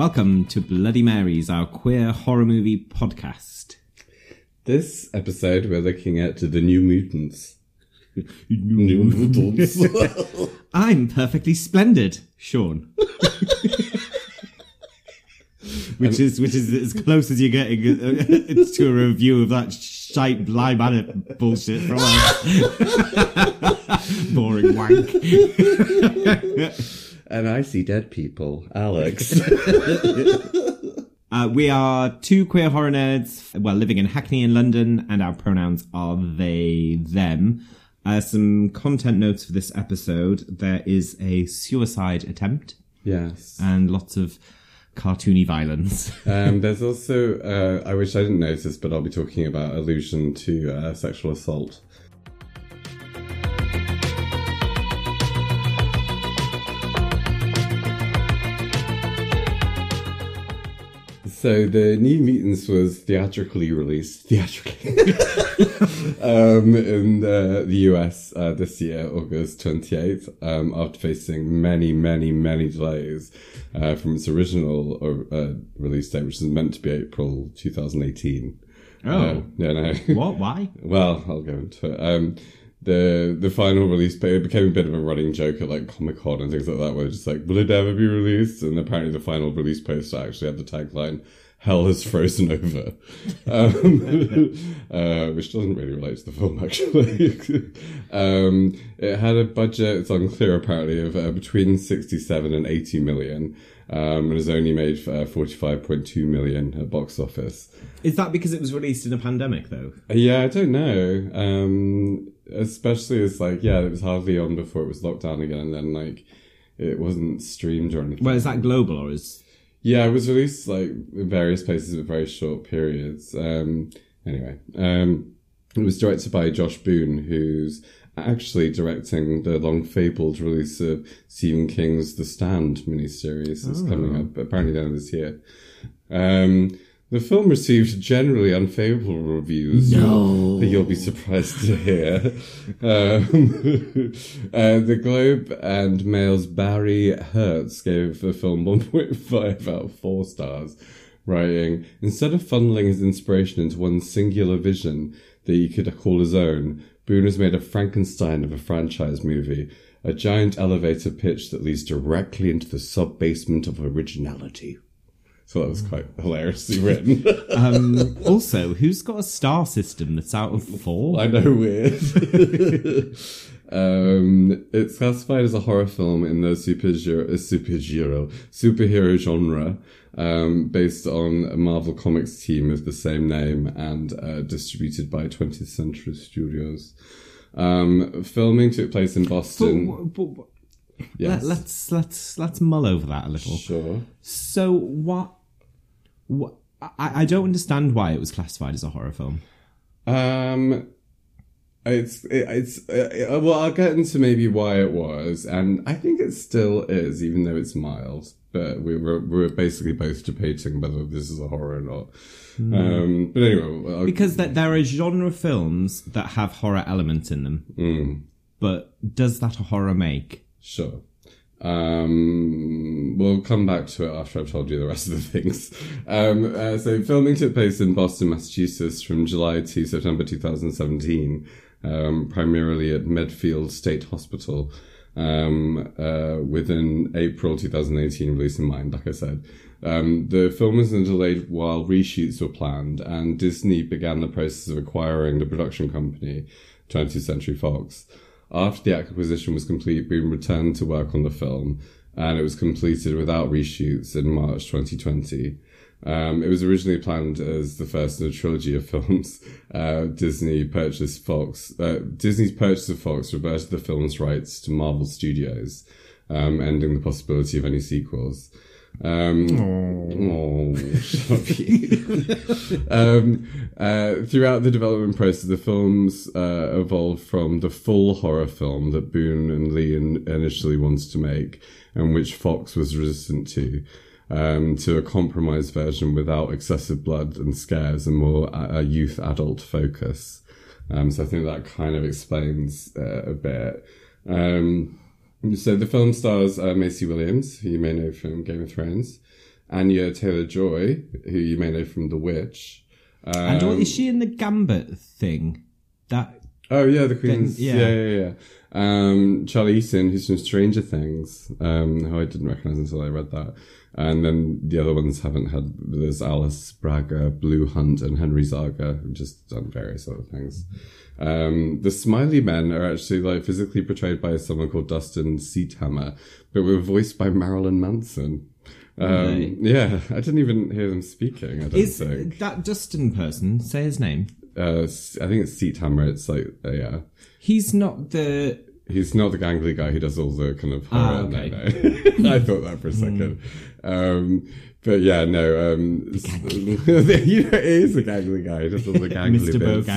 Welcome to Bloody Marys, our queer horror movie podcast. This episode, we're looking at the New Mutants. New Mutants. I'm perfectly splendid, Sean. which is which is as close as you're getting uh, to a review of that shite blind man bullshit from us. Boring wank. And I see dead people. Alex. Uh, we are two queer horror nerds, well, living in Hackney in London, and our pronouns are they, them. Uh, some content notes for this episode. There is a suicide attempt yes. and lots of cartoony violence. Um, there's also, uh, I wish I didn't notice, but I'll be talking about allusion to uh, sexual assault. So the New Mutants was theatrically released theatrically um, in uh, the US uh, this year, August 28th, um, after facing many, many, many delays uh, from its original uh, release date, which is meant to be April 2018. Oh. Uh, yeah, no. what? Why? well, I'll go into it. Um, the the final release, but it became a bit of a running joke at like Comic Con and things like that, where it's just like, will it ever be released? And apparently, the final release poster actually had the tagline, "Hell has frozen over," um, uh, which doesn't really relate to the film actually. um, it had a budget; it's unclear apparently of uh, between sixty-seven and eighty million. Um, and has only made uh, 45.2 million at box office. Is that because it was released in a pandemic, though? Yeah, I don't know. Especially as like, yeah, it was hardly on before it was locked down again, and then like it wasn't streamed or anything. Well, is that global or is? Yeah, it was released like in various places at very short periods. Um, anyway, um, it was directed by Josh Boone, who's actually directing the long fabled release of Stephen King's The Stand miniseries that's coming up apparently the end of this year. Um, the film received generally unfavorable reviews. No. You'll be surprised to hear. Um, uh, the Globe and Mail's Barry Hertz gave the film 1.5 out of 4 stars, writing, Instead of funneling his inspiration into one singular vision that he could call his own, Boone has made a Frankenstein of a franchise movie, a giant elevator pitch that leads directly into the sub basement of originality. So that was quite hilariously written. Um, also, who's got a star system that's out of four? I know, weird. um, it's classified as a horror film in the superhero, uh, superhero, superhero genre, um, based on a Marvel Comics team of the same name and uh, distributed by 20th Century Studios. Um, filming took place in Boston. But- but- but- yes, Let, us let's let's mull over that a little. sure. So what? I, I don't understand why it was classified as a horror film. Um, it's it, it's uh, well, I'll get into maybe why it was, and I think it still is, even though it's mild. But we were we we're basically both debating whether this is a horror or not. Um, but anyway, I'll, Because that there are genre films that have horror elements in them, mm, but does that a horror make? sure. Um, we'll come back to it after I've told you the rest of the things. Um, uh, so filming took place in Boston, Massachusetts from July to September 2017, um, primarily at Medfield State Hospital, um, uh, within April 2018 release in mind, like I said. Um, the film was delayed while reshoots were planned and Disney began the process of acquiring the production company, 20th Century Fox. After the acquisition was complete, Boone returned to work on the film, and it was completed without reshoots in March 2020. Um, it was originally planned as the first in a trilogy of films. Uh, Disney purchased Fox. Uh, Disney's purchase of Fox reverted the film's rights to Marvel Studios, um, ending the possibility of any sequels. Um, oh, you. um, uh, throughout the development process, the films uh, evolved from the full horror film that Boone and Lee in- initially wanted to make, and which Fox was resistant to, um, to a compromised version without excessive blood and scares and more a, a youth adult focus. Um, so I think that kind of explains uh, a bit. Um, so the film stars uh, Maisie Williams, who you may know from Game of Thrones, Anya Taylor Joy, who you may know from The Witch. Um, and or- is she in the Gambit thing? That oh yeah, the Queen's. yeah. yeah, yeah, yeah. Um, Charlie Heaton, who's from Stranger Things, um, who I didn't recognize until I read that. And then the other ones haven't had. There's Alice Braga, Blu Hunt, and Henry Zaga, who've just done various other things. Um, the Smiley Men are actually like physically portrayed by someone called Dustin Ceithamer, but were voiced by Marilyn Manson. Um, Really? yeah, I didn't even hear them speaking. I don't is think. that Dustin person. Say his name. Uh, I think it's Ceithamer. It's like, uh, yeah. He's not the. He's not the gangly guy who does all the kind of horror. Ah, okay. no, no. I thought that for a second. Um, but yeah, no. Um, s- you know, it is a gangly guy. He does all the gangly Mr. Bits.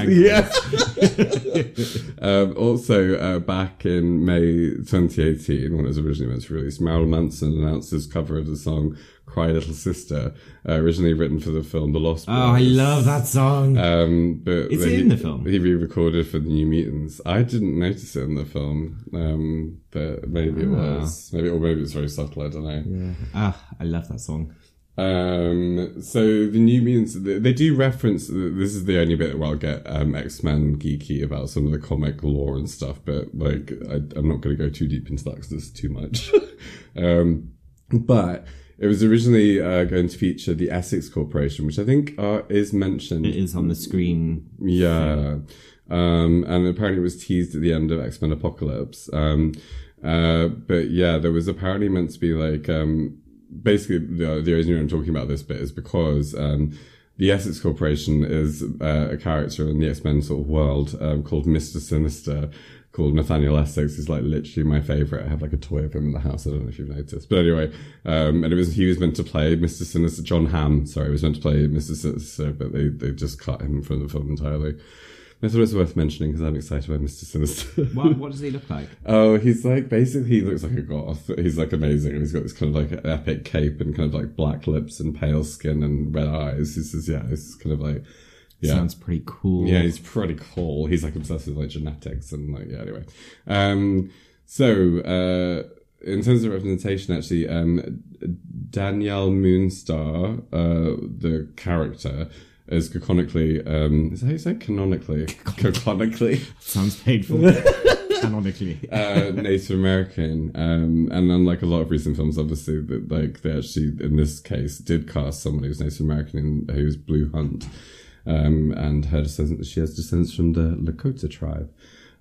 Yeah. um, also, uh, back in May 2018, when it was originally meant to release, Marilyn Manson announced his cover of the song "Cry Little Sister," uh, originally written for the film The Lost Boys. Oh, I love that song. Um, but Is then it he, in the film? He re-recorded for the New Mutants. I didn't notice it in the film, um, but maybe it Ah. was. Maybe or maybe it's very subtle. I don't know. Ah, I love that song. Um, so the New Mutants, they they do reference. This is the only bit where I'll get um, X Men geeky about some of the comic lore and stuff. But like, I, I'm not going to go too deep into that because it's too much. um, but it was originally uh, going to feature the Essex Corporation, which I think uh, is mentioned It is on the screen. yeah. Um, and apparently it was teased at the end of X Men Apocalypse. Um, uh, but yeah, there was apparently meant to be like, um, basically the, the reason I'm talking about this bit is because, um, the Essex Corporation is uh, a character in the X Men sort of world um, called Mister Sinister, called Nathaniel Essex. He's like literally my favorite. I have like a toy of him in the house. I don't know if you've noticed, but anyway, um, and it was he was meant to play Mister Sinister. Jon Hamm, sorry, He was meant to play Mister Sinister, but they they just cut him from the film entirely. I thought it was worth mentioning because I'm excited about Mister Sinister. What, what does he look like? Oh, he's like basically he looks like a goth. He's like amazing, and he's got this kind of like epic cape and kind of like black lips and pale skin and red eyes. This is yeah, he's kind of like yeah. Sounds pretty cool. Yeah, he's pretty cool. He's like obsessed with like genetics and like yeah. Anyway, um, so uh, in terms of representation, actually, um, Danielle Moonstar, uh, the character, is canonically um, is that how you say canonically canonically Sounds painful. Canonically. uh, Native American, um, and unlike a lot of recent films, obviously, that like they actually in this case did cast someone who's Native American and who's Blu Hunt, um, and her descendants, she has descendants from the Lakota tribe.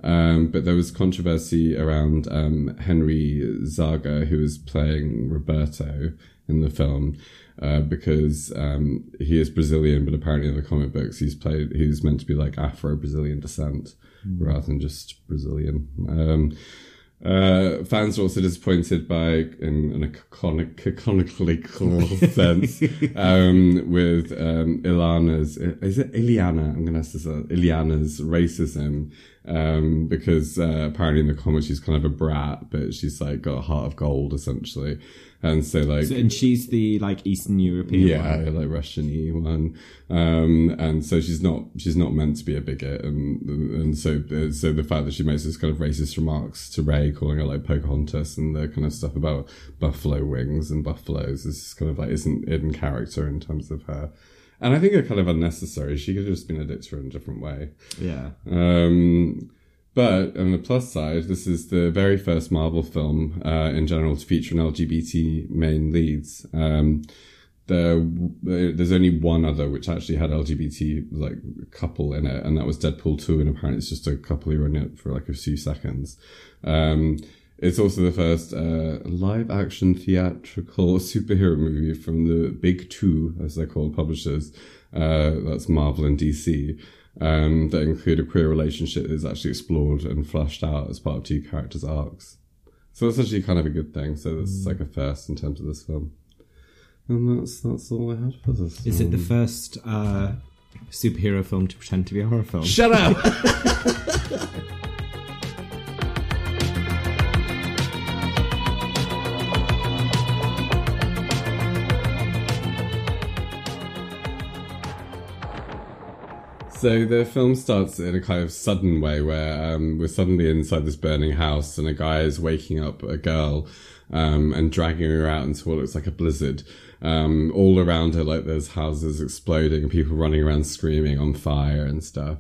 Um, but there was controversy around um, Henry Zaga, who was playing Roberto in the film, uh, because um, he is Brazilian, but apparently in the comic books he's played he's meant to be like Afro Brazilian descent rather than just Brazilian. Uh, fans are also disappointed by, in, in a conic, canonically sense, um, with um, Ilana's. Is it Iliana? I'm going to ask this. Uh, Iliana's racism, um, because uh, apparently in the comics she's kind of a brat, but she's like got a heart of gold essentially, and so like and she's the like Eastern European yeah, one. like Russian one, um, and so she's not she's not meant to be a bigot, and and so so the fact that she makes this kind of racist remarks to Ray, calling her like Pocahontas and the kind of stuff about buffalo wings and buffaloes is kind of like isn't in character in terms of her, and I think are kind of unnecessary. She could have just been a dictator in a different way. Yeah. Um, but on the plus side, this is the very first Marvel film uh, in general to feature an LGBT main leads. Um, there, there's only one other which actually had LGBT like couple in it, and that was Deadpool two, and apparently it's just a couple who were in it for like a few seconds. Um, it's also the first uh, live action theatrical superhero movie from the big two, as they're called, publishers. Uh, that's Marvel and DC um, that include a queer relationship that is actually explored and flushed out as part of two characters' arcs. So that's actually kind of a good thing. So that's like a first in terms of this film. And that's that's all I had for this. Is it the first uh, superhero film to pretend to be a horror film? Shut up! So the film starts in a kind of sudden way where um, we're suddenly inside this burning house and a guy is waking up a girl um, and dragging her out into what looks like a blizzard. Um, all around her, like there's houses exploding, and people running around screaming on fire and stuff.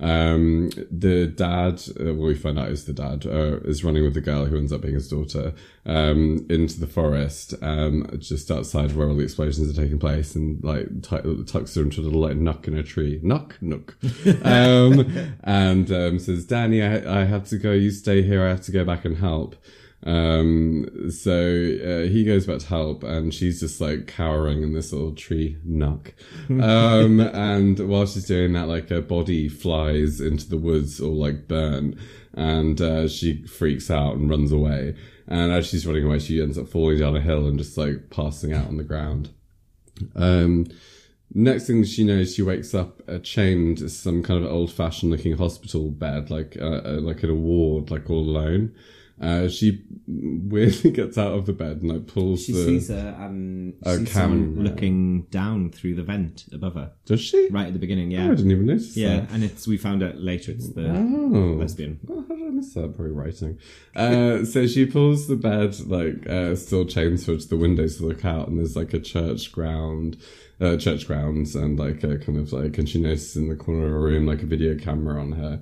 Um, the dad, uh, well, we find out is the dad, uh, is running with the girl who ends up being his daughter, um, into the forest, um, just outside where all the explosions are taking place and like t- tucks her into a little like nook in a tree. Nook, nook. um, and, um, says, Dani, I, I have to go. You stay here. I have to go back and help. Um, so uh, he goes back to help, and she's just like cowering in this little tree nook. Um, and while she's doing that, like her body flies into the woods or like burn, and uh, she freaks out and runs away. And as she's running away, she ends up falling down a hill and just like passing out on the ground. Um, next thing she knows, she wakes up uh, chained to some kind of old fashioned looking hospital bed, like uh, uh, like in a ward, like all alone. Uh, she weirdly gets out of the bed and like pulls She the. sees her and A sees someone looking down through the vent above her, Does she? right at the beginning. Oh, I Yeah, didn't even notice. yeah, that. and it's we found out later it's the Oh. lesbian. Oh, how did I miss that? Probably writing. Uh, so she pulls the bed, like, uh, still chained to it to the windows to look out, and there's like a church ground, uh, church grounds, and like a kind of like, and she notices in the corner of her room, like a video camera on her.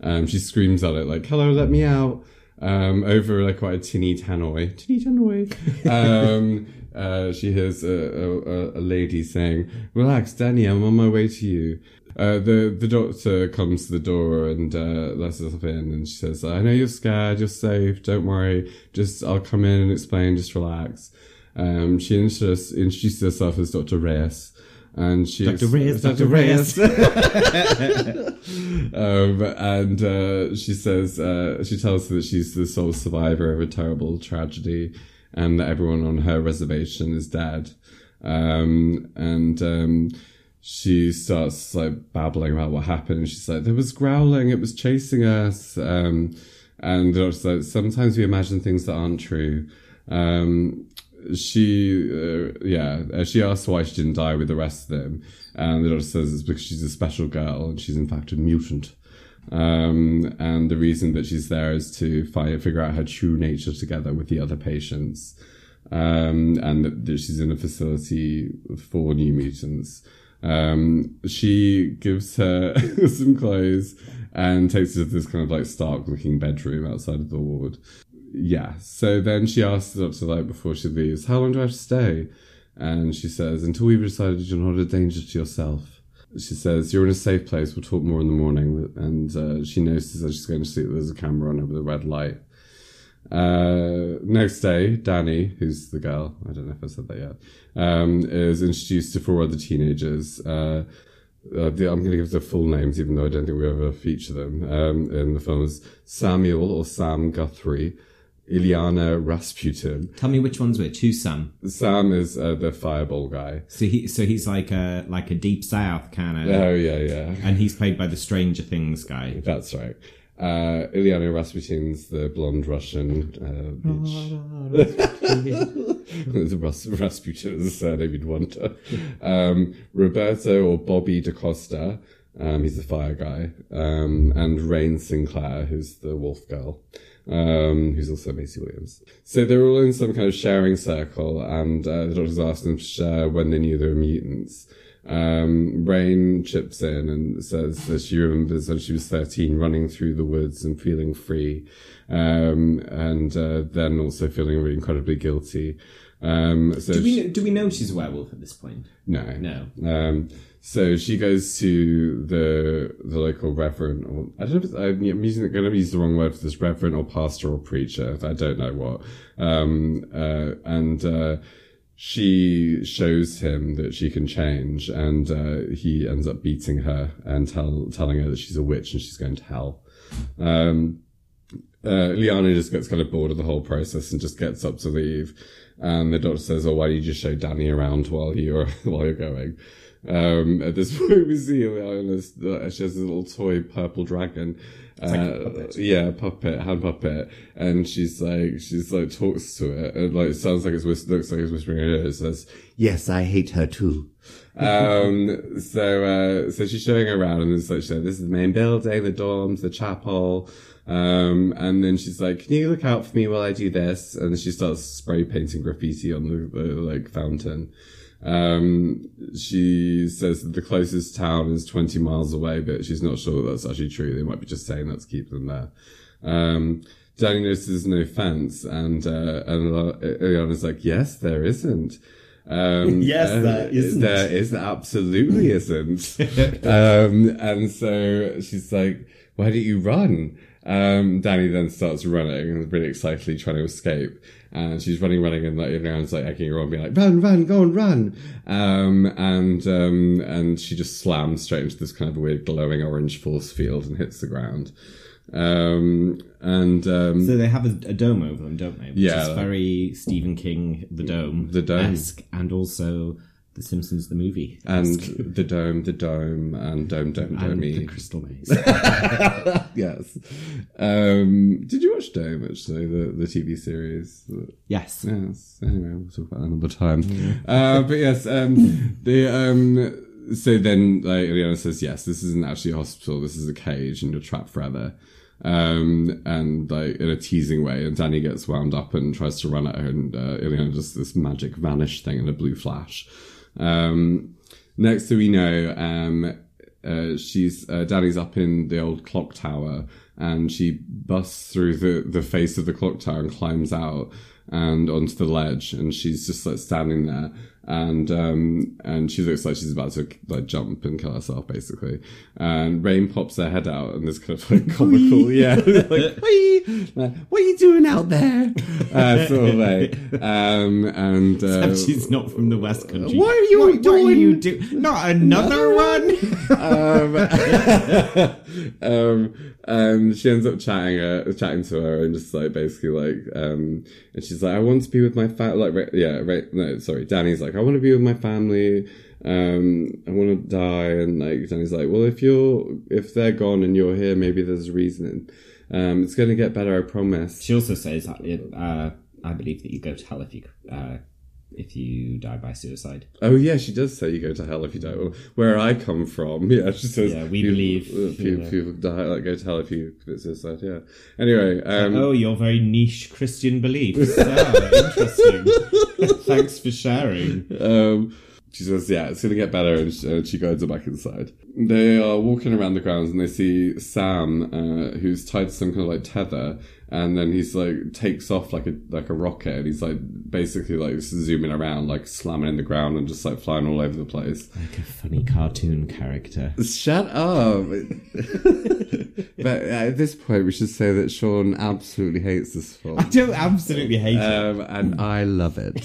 Um, she screams at it, like, hello, let me out. Um, over like quite a tinny tannoy, tinny tannoy. Um, uh, she hears a, a, a lady saying, relax, Dani, I'm on my way to you. Uh, the the doctor comes to the door and uh, lets us in, and she says, "I know you're scared. You're safe. Don't worry. Just I'll come in and explain. Just relax." Um, she introduces, introduces herself as Dr. Reyes, and she Dr. Reyes, Dr. um, and uh, she says uh, she tells her that she's the sole survivor of a terrible tragedy, and that everyone on her reservation is dead. Um, and um, she starts like babbling about what happened. And she's like, "There was growling. It was chasing us." Um, and the doctor's like, "Sometimes we imagine things that aren't true." Um, she, uh, yeah, uh, she asks why she didn't die with the rest of them, and the doctor says it's because she's a special girl and she's in fact a mutant. Um, and the reason that she's there is to find, figure out her true nature together with the other patients. Um, and that, she's in a facility for new mutants. Um, she gives her some clothes and takes her to this kind of like stark looking bedroom outside of the ward. Yeah. So then she asks the doctor, like, before she leaves, how long do I have to stay? And she says, until we've decided you're not a danger to yourself. She says, you're in a safe place. We'll talk more in the morning. And uh, she notices as she's going to sleep, there's a camera on her with a red light. Uh, next day, Dani, who's the girl, I don't know if I said that yet, um, is introduced to four other teenagers. Uh, uh, I'm going to give the full names, even though I don't think we ever feature them um, in the film. Is Samuel or Sam Guthrie, Illyana Rasputin. Tell me which one's which. Who's Sam? Sam is uh, the fireball guy. So he, so he's like a like a deep south kind of, Oh yeah, yeah, and he's played by the Stranger Things guy. that's right. Uh, Illyana Rasputin's the blonde Russian uh, bitch. the Ras- Rasputin is a surname you'd wonder. Um, Roberto or Bobby DaCosta, um, he's the fire guy, um, and Rahne Sinclair, who's the wolf girl, um, who's also Maisie Williams. So they're all in some kind of sharing circle, and uh, the doctors asked them to share when they knew they were mutants. Um, Rahne chips in and says that she remembers when she was 13 running through the woods and feeling free, um, and uh, then also feeling really incredibly guilty. Um, so Do she- we do we know she's a werewolf at this point? no. No. Um, so she goes to the the local reverend, or I don't know if I'm using going to use the wrong word for this reverend or pastor or preacher. I don't know what. Um, uh, and uh, she shows him that she can change, and uh, he ends up beating her and tell, telling her that she's a witch and she's going to hell. Um, uh, Liana just gets kind of bored of the whole process and just gets up to leave. And the doctor says, "Oh, why don't you just show Dani around while you're while you're going?" Um, at this point, we see Illyana's, uh, she has a little toy purple dragon. like a Uh, puppet. yeah, puppet, hand puppet, and she's like, she's like talks to it, and like it sounds like it's whis- looks like it's whispering in her ear. It says, "Yes, I hate her too." um, so, uh, so she's showing around, and it's like, she said, "This is the main building, the dorms, the chapel." Um, and then she's like, "Can you look out for me while I do this?" And she starts spray painting graffiti on the, the like fountain. Um, she says that the closest town is 20 miles away, but she's not sure that that's actually true. They might be just saying that to keep them there. Um, Dani notices no fence, and, uh, and Illyana's like, yes, there isn't. Um, Yes, uh, there isn't. There is, absolutely isn't. um, and so she's like, why don't you run? Um, Dani then starts running and really excitedly trying to escape. And she's running, running, and like everyone's like egging her on, being like, "Run, run, go on, run!" Um, and um, and she just slams straight into this kind of weird glowing orange force field and hits the ground. Um, and um, So they have a, a dome over them, don't they? Which Yeah. is very Stephen King, The Dome. The Dome. and also The Simpsons, the movie. and the dome, the dome, and dome, dome, and dome. The Crystal Maze. yes. Um, did you watch Dome? Actually, the the TV series. yes. Yes. Anyway, we'll talk about that another time. Uh, but yes, um, the um, so then like Illyana says, yes, this isn't actually a hospital. This is a cage, and you're trapped forever. Um, and like in a teasing way, and Dani gets wound up and tries to run at her, and uh, Illyana does this magic vanish thing in a blue flash. Um, next thing we know, um, uh, she's uh, Dani's up in the old clock tower, and she busts through the the face of the clock tower and climbs out and onto the ledge, and she's just like standing there, and um and she looks like she's about to like jump and kill herself basically, and Rahne pops her head out, and this kind of like comical, yeah, like "Whee!" Like, what are you doing out there? Uh, sort of like, um and uh, She's not from the West Country. What are you what, What are doing? you do? Not another one. um, um, and she ends up chatting her, chatting to her, and just like basically like, um, and she's like, I want to be with my family. Like, yeah, right? No, sorry. Dani's like, I want to be with my family. Um, I want to die, and like Dani's like, well, if you're if they're gone and you're here, maybe there's a reason. Um, it's gonna get better, I promise. She also says, uh, "I believe that you go to hell if you uh, if you die by suicide." Oh yeah, she does say you go to hell if you die. Where I come from, yeah, she says Yeah, we people- believe, uh, people, yeah. people die like go to hell if you commit suicide. Yeah. Anyway, um, oh, your very niche Christian beliefs. Oh, interesting. Thanks for sharing. um, she says, yeah, it's gonna get better, and she, and she guides her back inside. They are walking around the grounds, and they see Sam, uh, who's tied to some kind of like tether, and then he's like takes off like a like a rocket, and he's like basically like zooming around, like slamming in the ground, and just like flying all over the place. Like a funny cartoon character. Shut up. but at this point, we should say that Sean absolutely hates this film. I don't absolutely hate it. Um, and I love it.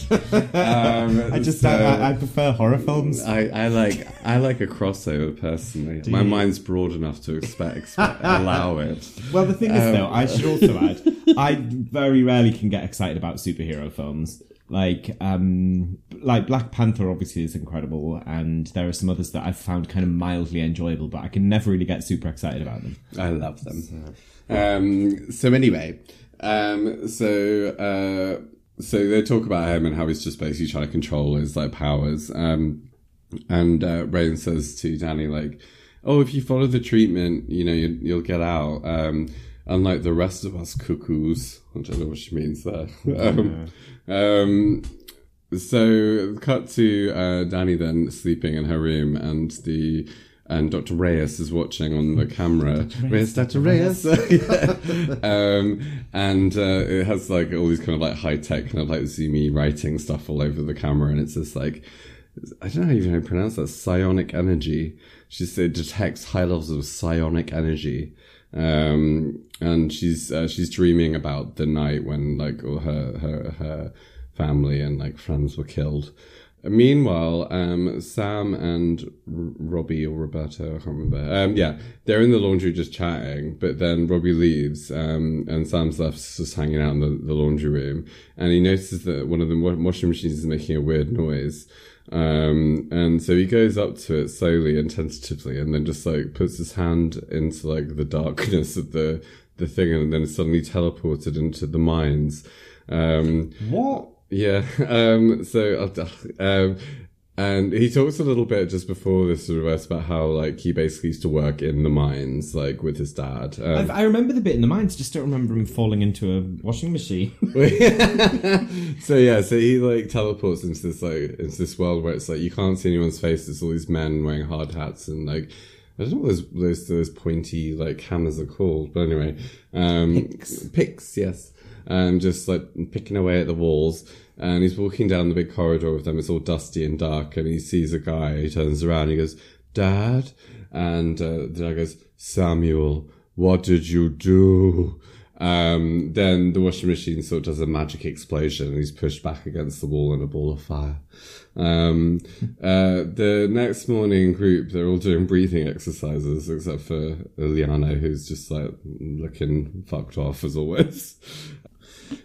um, I just so- I, I prefer horror films. I, I like I like a crossover personally. My you? mind's broad enough to expect, expect allow it. Well, the thing is, Um, though, I should also add, I very rarely can get excited about superhero films. Like, um, like Black Panther obviously is incredible, and there are some others that I've found kind of mildly enjoyable, but I can never really get super excited about them. I love them. Um, so anyway, um, so uh, so they talk about him and how he's just basically trying to control his like powers. Um, and uh, Rahne says to Dani like, "Oh, if you follow the treatment, you know you, you'll get out." Um, unlike the rest of us cuckoos, I don't know what she means there. um, um, so cut to uh, Dani then sleeping in her room, and the and Dr. Reyes is watching on the camera. Reyes, Dr. Reyes. um, and uh, it has like all these kind of like high tech kind of like zoomy writing stuff all over the camera, and it's just like I don't know even how to pronounce that psionic energy. She said it detects high levels of psionic energy. Um, and she's uh, she's dreaming about the night when like all her her her family and like friends were killed. Meanwhile, um, Sam and Robbie or Roberto, I can't remember. Um, yeah, they're in the laundry just chatting, but then Robbie leaves, um, and Sam's left just hanging out in the, the laundry room, and he notices that one of the washing machines is making a weird noise. Um, and so he goes up to it slowly and tentatively, and then just like puts his hand into like the darkness of the the thing, and then suddenly teleported into the mines. Um, What? yeah. Um, so, um, and he talks a little bit just before this reverse about how like he basically used to work in the mines, like with his dad. Um, I, remember the bit in the mines, just don't remember him falling into a washing machine. so yeah, so he like teleports into this like into this world where it's like you can't see anyone's face. There's all these men wearing hard hats and like I don't know what those those those pointy like hammers are called, but anyway, um, Picks. picks, yes, um, just like picking away at the walls. And he's walking down the big corridor with them. It's all dusty and dark, and he sees a guy. He turns around. He goes, "Dad," and uh, the dad goes, "Samuel, what did you do?" Um, then the washing machine sort of does a magic explosion and he's pushed back against the wall in a ball of fire. Um, uh, the next morning group, they're all doing breathing exercises except for Liana, who's just like looking fucked off as always.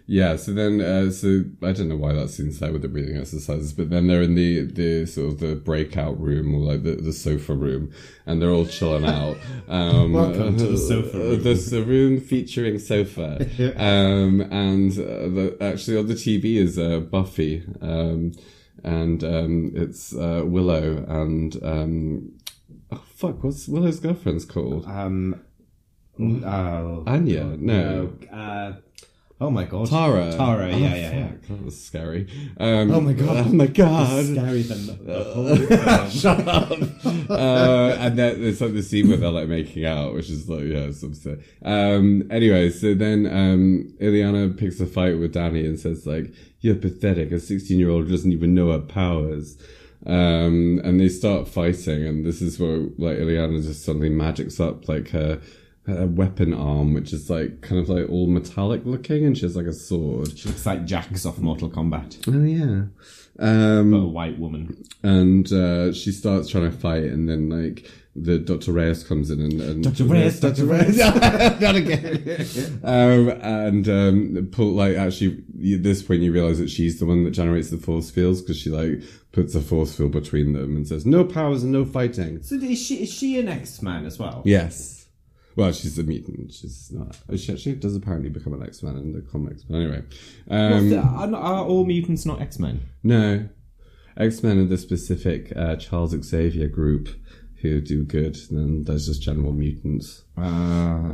Yeah, so then, uh, so I don't know why that scene's there with the breathing exercises, but then they're in the, the sort of the breakout room or like the, the sofa room and they're all chilling out. Um, Welcome to the sofa room. The, the room featuring sofa. um, and uh, the, actually on the TV is uh, Buffy, um, and um, it's uh, Willow and um, oh fuck, what's Willow's girlfriend's called? Um, oh, Anya? No. no, uh, oh my god, Tara. Tara, Oh, yeah, yeah, yeah. That was scary. Um, Oh my God. Oh my god. Scary than the Shut up. uh, and then there's like the scene where they're like making out, which is like, yeah, it's upset. Um, anyway, so then, um, Illyana picks a fight with Dani and says like, you're pathetic. A 16 year old doesn't even know her powers. Um, and they start fighting and this is where like Illyana just suddenly magics up like her, her weapon arm, which is like kind of like all metallic looking and she has like a sword. She looks like Jax off Mortal Kombat, Oh yeah. Um, but a white woman. and uh, she starts trying to fight, and then like the Dr. Reyes comes in and, and Dr. Reyes, Dr. Reyes. not again. um, and um, pull like actually at this point you realize that she's the one that generates the force fields because she like puts a force field between them and says no powers and no fighting. So is she is she an X Man as well? Yes. Well, she's a mutant. She's not. She actually does apparently become an X Man in the comics. But anyway, um, are, are all mutants not X Men? No. X Men are the specific uh, Charles Xavier group who do good, and then there's just general mutants. Uh,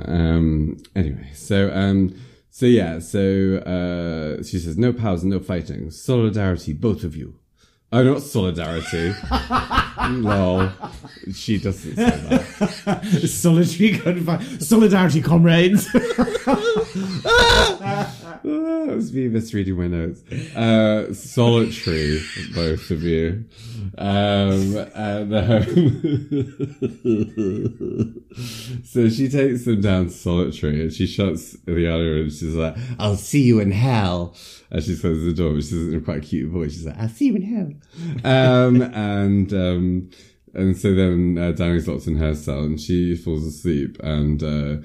Um, anyway, so um, so yeah, so uh, she says no powers, no fighting, solidarity, both of you. Oh, not solidarity. Lol. She doesn't say that. Solitary. Solidarity, comrades. Ah, that was me misreading my notes. Uh, solitary, both of you. Um, and, um, so she takes them down solitary and she shuts the other and she's like, I'll see you in hell. And she closes the door, which is in quite a cute voice. She's like, I'll see you in hell. Um, and, um, and so then uh, Dani's locked in her cell and she falls asleep and, uh,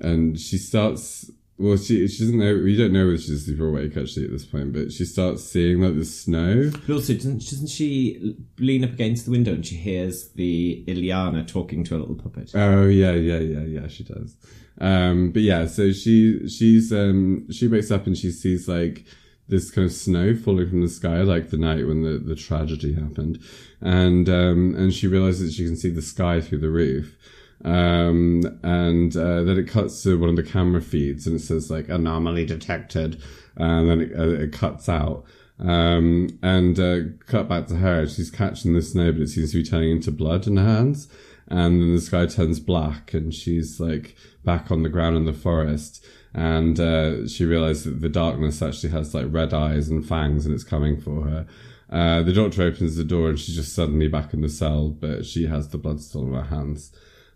and she starts well she she doesn't know we don't know whether she's asleep or awake actually at this point but she starts seeing like the snow. But also, doesn't, doesn't she lean up against the window and she hears the Illyana talking to a little puppet? oh yeah yeah yeah yeah she does. Um but yeah so she she's um she wakes up and she sees like this kind of snow falling from the sky like the night when the the tragedy happened. And um and she realizes she can see the sky through the roof um, and uh, then it cuts to one of the camera feeds and it says like anomaly detected. And then it, uh, it cuts out. Um, and uh, cut back to her. She's catching the snow but it seems to be turning into blood in her hands. And then the sky turns black and she's like back on the ground in the forest. And uh, she realizes that the darkness actually has like red eyes and fangs and it's coming for her. Uh, the doctor opens the door and she's just suddenly back in the cell but she has the blood still in her hands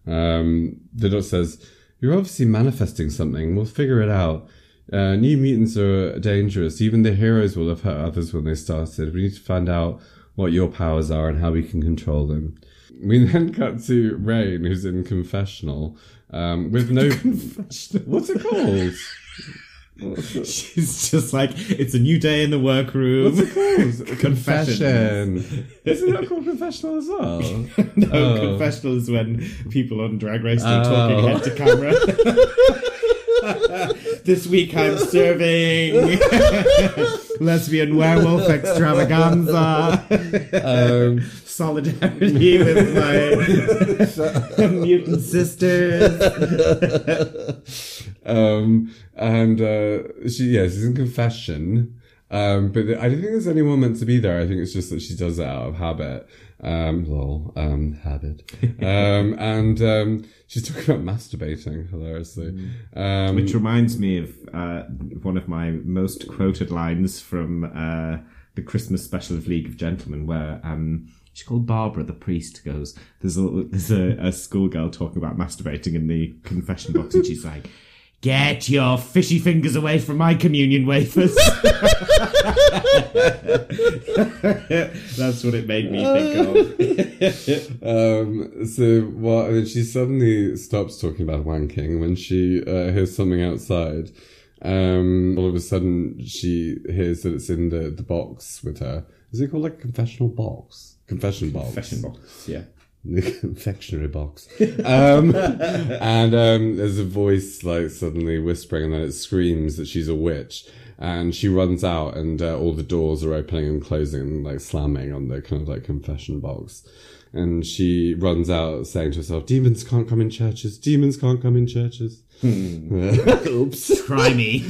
um, the doctor says, You're obviously manifesting something. We'll figure it out. Uh, new mutants are dangerous. Even the heroes will have hurt others when they started. We need to find out what your powers are and how we can control them. We then cut to Rahne, who's in confessional, um, with no. What's it called? She's just like, it's a new day in the workroom. What's it called? Confession. Isn't that called confessional as well? no, Oh. confessional is when people on Drag Race are Oh. talking head to camera. this week I'm serving lesbian werewolf extravaganza. Um, Solidarity with my mutant sisters. um, and uh, she, yeah, she's in confession. Um, but I don't think there's anyone meant to be there. I think it's just that she does it out of habit. Um, lol, um, habit. Um, and, um, she's talking about masturbating, hilariously. Um, Which reminds me of uh, one of my most quoted lines from uh, the Christmas special of League of Gentlemen, where um, she's called Barbara, the priest, goes, There's a, there's a, a schoolgirl talking about masturbating in the confession box, and she's like, Get your fishy fingers away from my communion wafers. That's what it made me think of. Um, so what? And then she suddenly stops talking about wanking when she uh, hears something outside. Um, all of a sudden, she hears that it's in the, the box with her. Is it called like a confessional box? Confession box. Confession box, yeah. The confectionery box. Um, and um, there's a voice like suddenly whispering, and then it screams that she's a witch. And she runs out, and uh, all the doors are opening and closing, like slamming on the kind of like confession box. And she runs out, saying to herself, "Demons can't come in churches. Demons can't come in churches." Oops. Try me.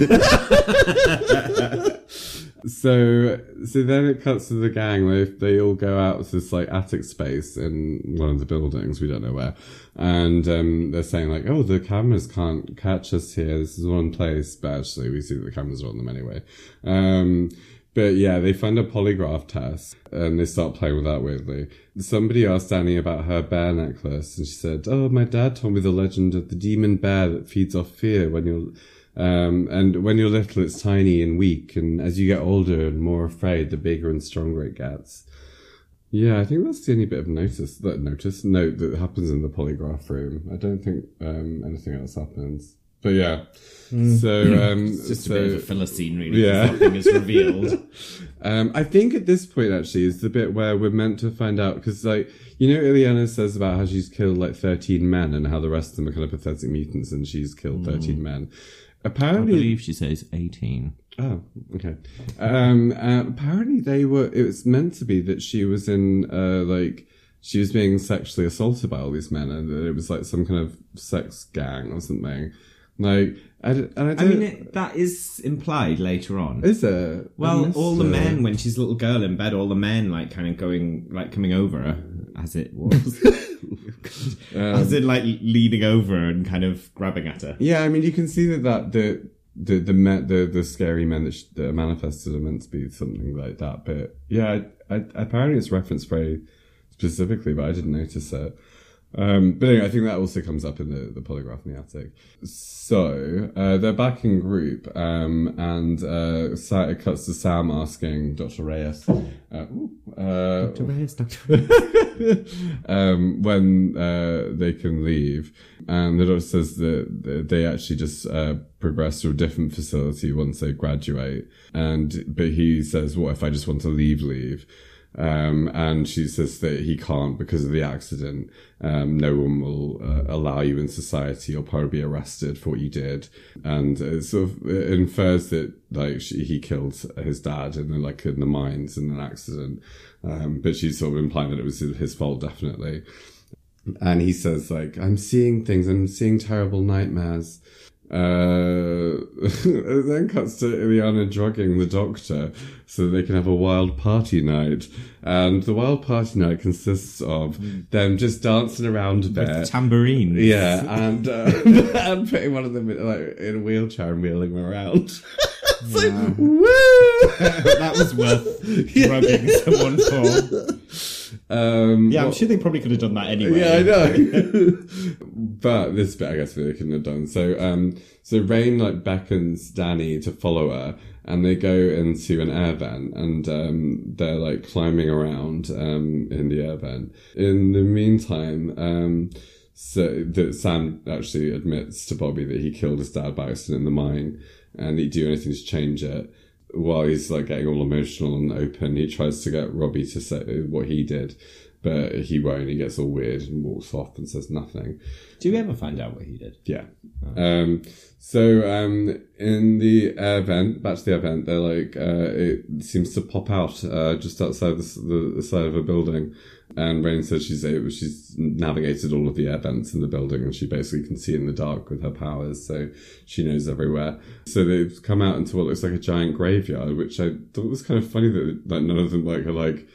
So, so then it cuts to the gang. They they all go out to this like attic space in one of the buildings. We don't know where, and um, they're saying like, "Oh, the cameras can't catch us here. This is one place." But actually, we see that the cameras are on them anyway. Um, but yeah, they find a polygraph test and they start playing with that weirdly. Somebody asked Annie about her bear necklace, and she said, "Oh, my dad told me the legend of the demon bear that feeds off fear when you're." Um, and when you're little, it's tiny and weak, and as you get older and more afraid, the bigger and stronger it gets. Yeah, I think that's the only bit of notice that notice note that happens in the polygraph room. I don't think um, anything else happens. But yeah, so um, It's just so, a bit of a filler scene, really. Yeah. Nothing is revealed. um, I think at this point actually is the bit where we're meant to find out because like you know Illyana says about how she's killed like thirteen men and how the rest of them are kind of pathetic mutants and she's killed thirteen men. I Apparently, believe she says 18. Oh, okay. Um, uh, apparently they were. It was meant to be that she was in, uh, like, she was being sexually assaulted by all these men, and that it was like some kind of sex gang or something. Like, I, d- and I, I don't, mean, it, that is implied later on. is there? Well, all the it. men, when she's a little girl in bed, all the men, like, kind of going, like, coming over her, as it was. as in, like, leaning over and kind of grabbing at her. Yeah, I mean, you can see that that the the the me, the the scary men that, sh- that are manifested are meant to be something like that. But yeah, I, I, apparently it's referenced very specifically, but I didn't notice it. Um, but anyway, I think that also comes up in the, the polygraph in the attic. So uh, they're back in group, um, and uh, Sa- it cuts to Sam asking Dr. Reyes, uh, ooh, uh, Dr. Reyes, Dr. um, when uh, they can leave. And the doctor says that they actually just uh, progress to a different facility once they graduate. And but he says, "What if I just want to leave? Leave." Um, and she says that he can't because of the accident. Um, no one will uh, allow you in society. You'll probably be arrested for what you did. And it sort of infers that like she, he killed his dad in the, like in the mines in an accident. Um, but she's sort of implying that it was his fault, definitely. And he says like, I'm seeing things. I'm seeing terrible nightmares. Uh, it then cuts to Illyana drugging the doctor so they can have a wild party night. And the wild party night consists of them just dancing around a bit. Tambourine. Yeah, and uh, and putting one of them in, like in a wheelchair and wheeling them around. it's like, woo! that was worth drugging someone for. Um, Yeah, I'm what- sure they probably could have done that anyway. yeah, I know. but this bit, I guess, they couldn't have done. So, um, so Rahne like beckons Dani to follow her, and they go into an air vent, and um, they're like climbing around um, in the air vent. In the meantime, um, so that Sam actually admits to Bobby that he killed his dad by accident in the mine, and he'd do anything to change it. While he's like getting all emotional and open, he tries to get Robbie to say what he did, but he won't. He gets all weird and walks off and says nothing. Do we ever find out what he did? Yeah. Um, so um, in the event, vent, back to the event, they're like uh, it seems to pop out uh, just outside the, the, the side of a building. And Rahne says she's able, she's navigated all of the air vents in the building, and she basically can see in the dark with her powers, so she knows everywhere. So they've come out into what looks like a giant graveyard, which I thought was kind of funny that none of them like are like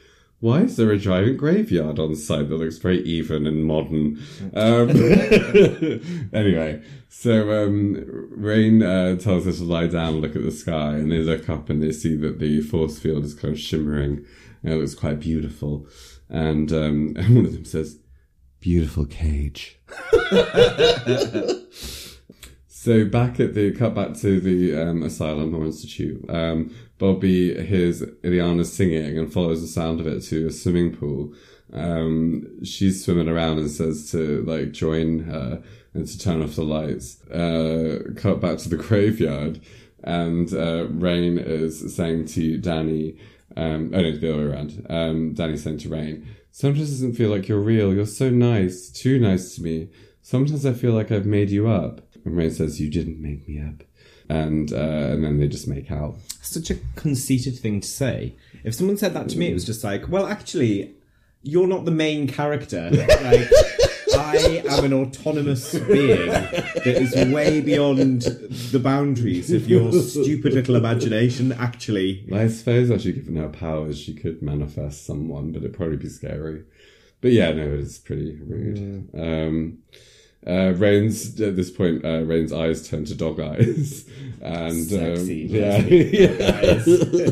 why is there a giant graveyard on site that looks very even and modern? Um, anyway, so um, Rahne uh, tells us to lie down, and look at the sky, and they look up and they see that the force field is kind of shimmering. And it looks quite beautiful. And, um, one of them says, Beautiful cage. So back at the cut back to the um, asylum or institute, um, Bobby hears Illyana singing and follows the sound of it to a swimming pool. Um, she's swimming around and says to like join her and to turn off the lights. Uh, cut back to the graveyard, and uh, Rahne is saying to Dani, um, oh no, the other way around. Um, Dani's saying to Rahne, "Sometimes it doesn't feel like you're real. You're so nice, too nice to me. Sometimes I feel like I've made you up." And Rahne says, "You didn't make me up," and uh, and then they just make out. Such a conceited thing to say. If someone said that to me, it was just like, well, actually, you're not the main character. Like, I am an autonomous being that is way beyond the boundaries of your stupid little imagination. Actually, I suppose actually, given her powers, she could manifest someone, but it'd probably be scary. But yeah, no, it's pretty rude. Um, uh, Rahne's at this point, uh, Rahne's eyes turn to dog eyes, and Sexy, um, yeah,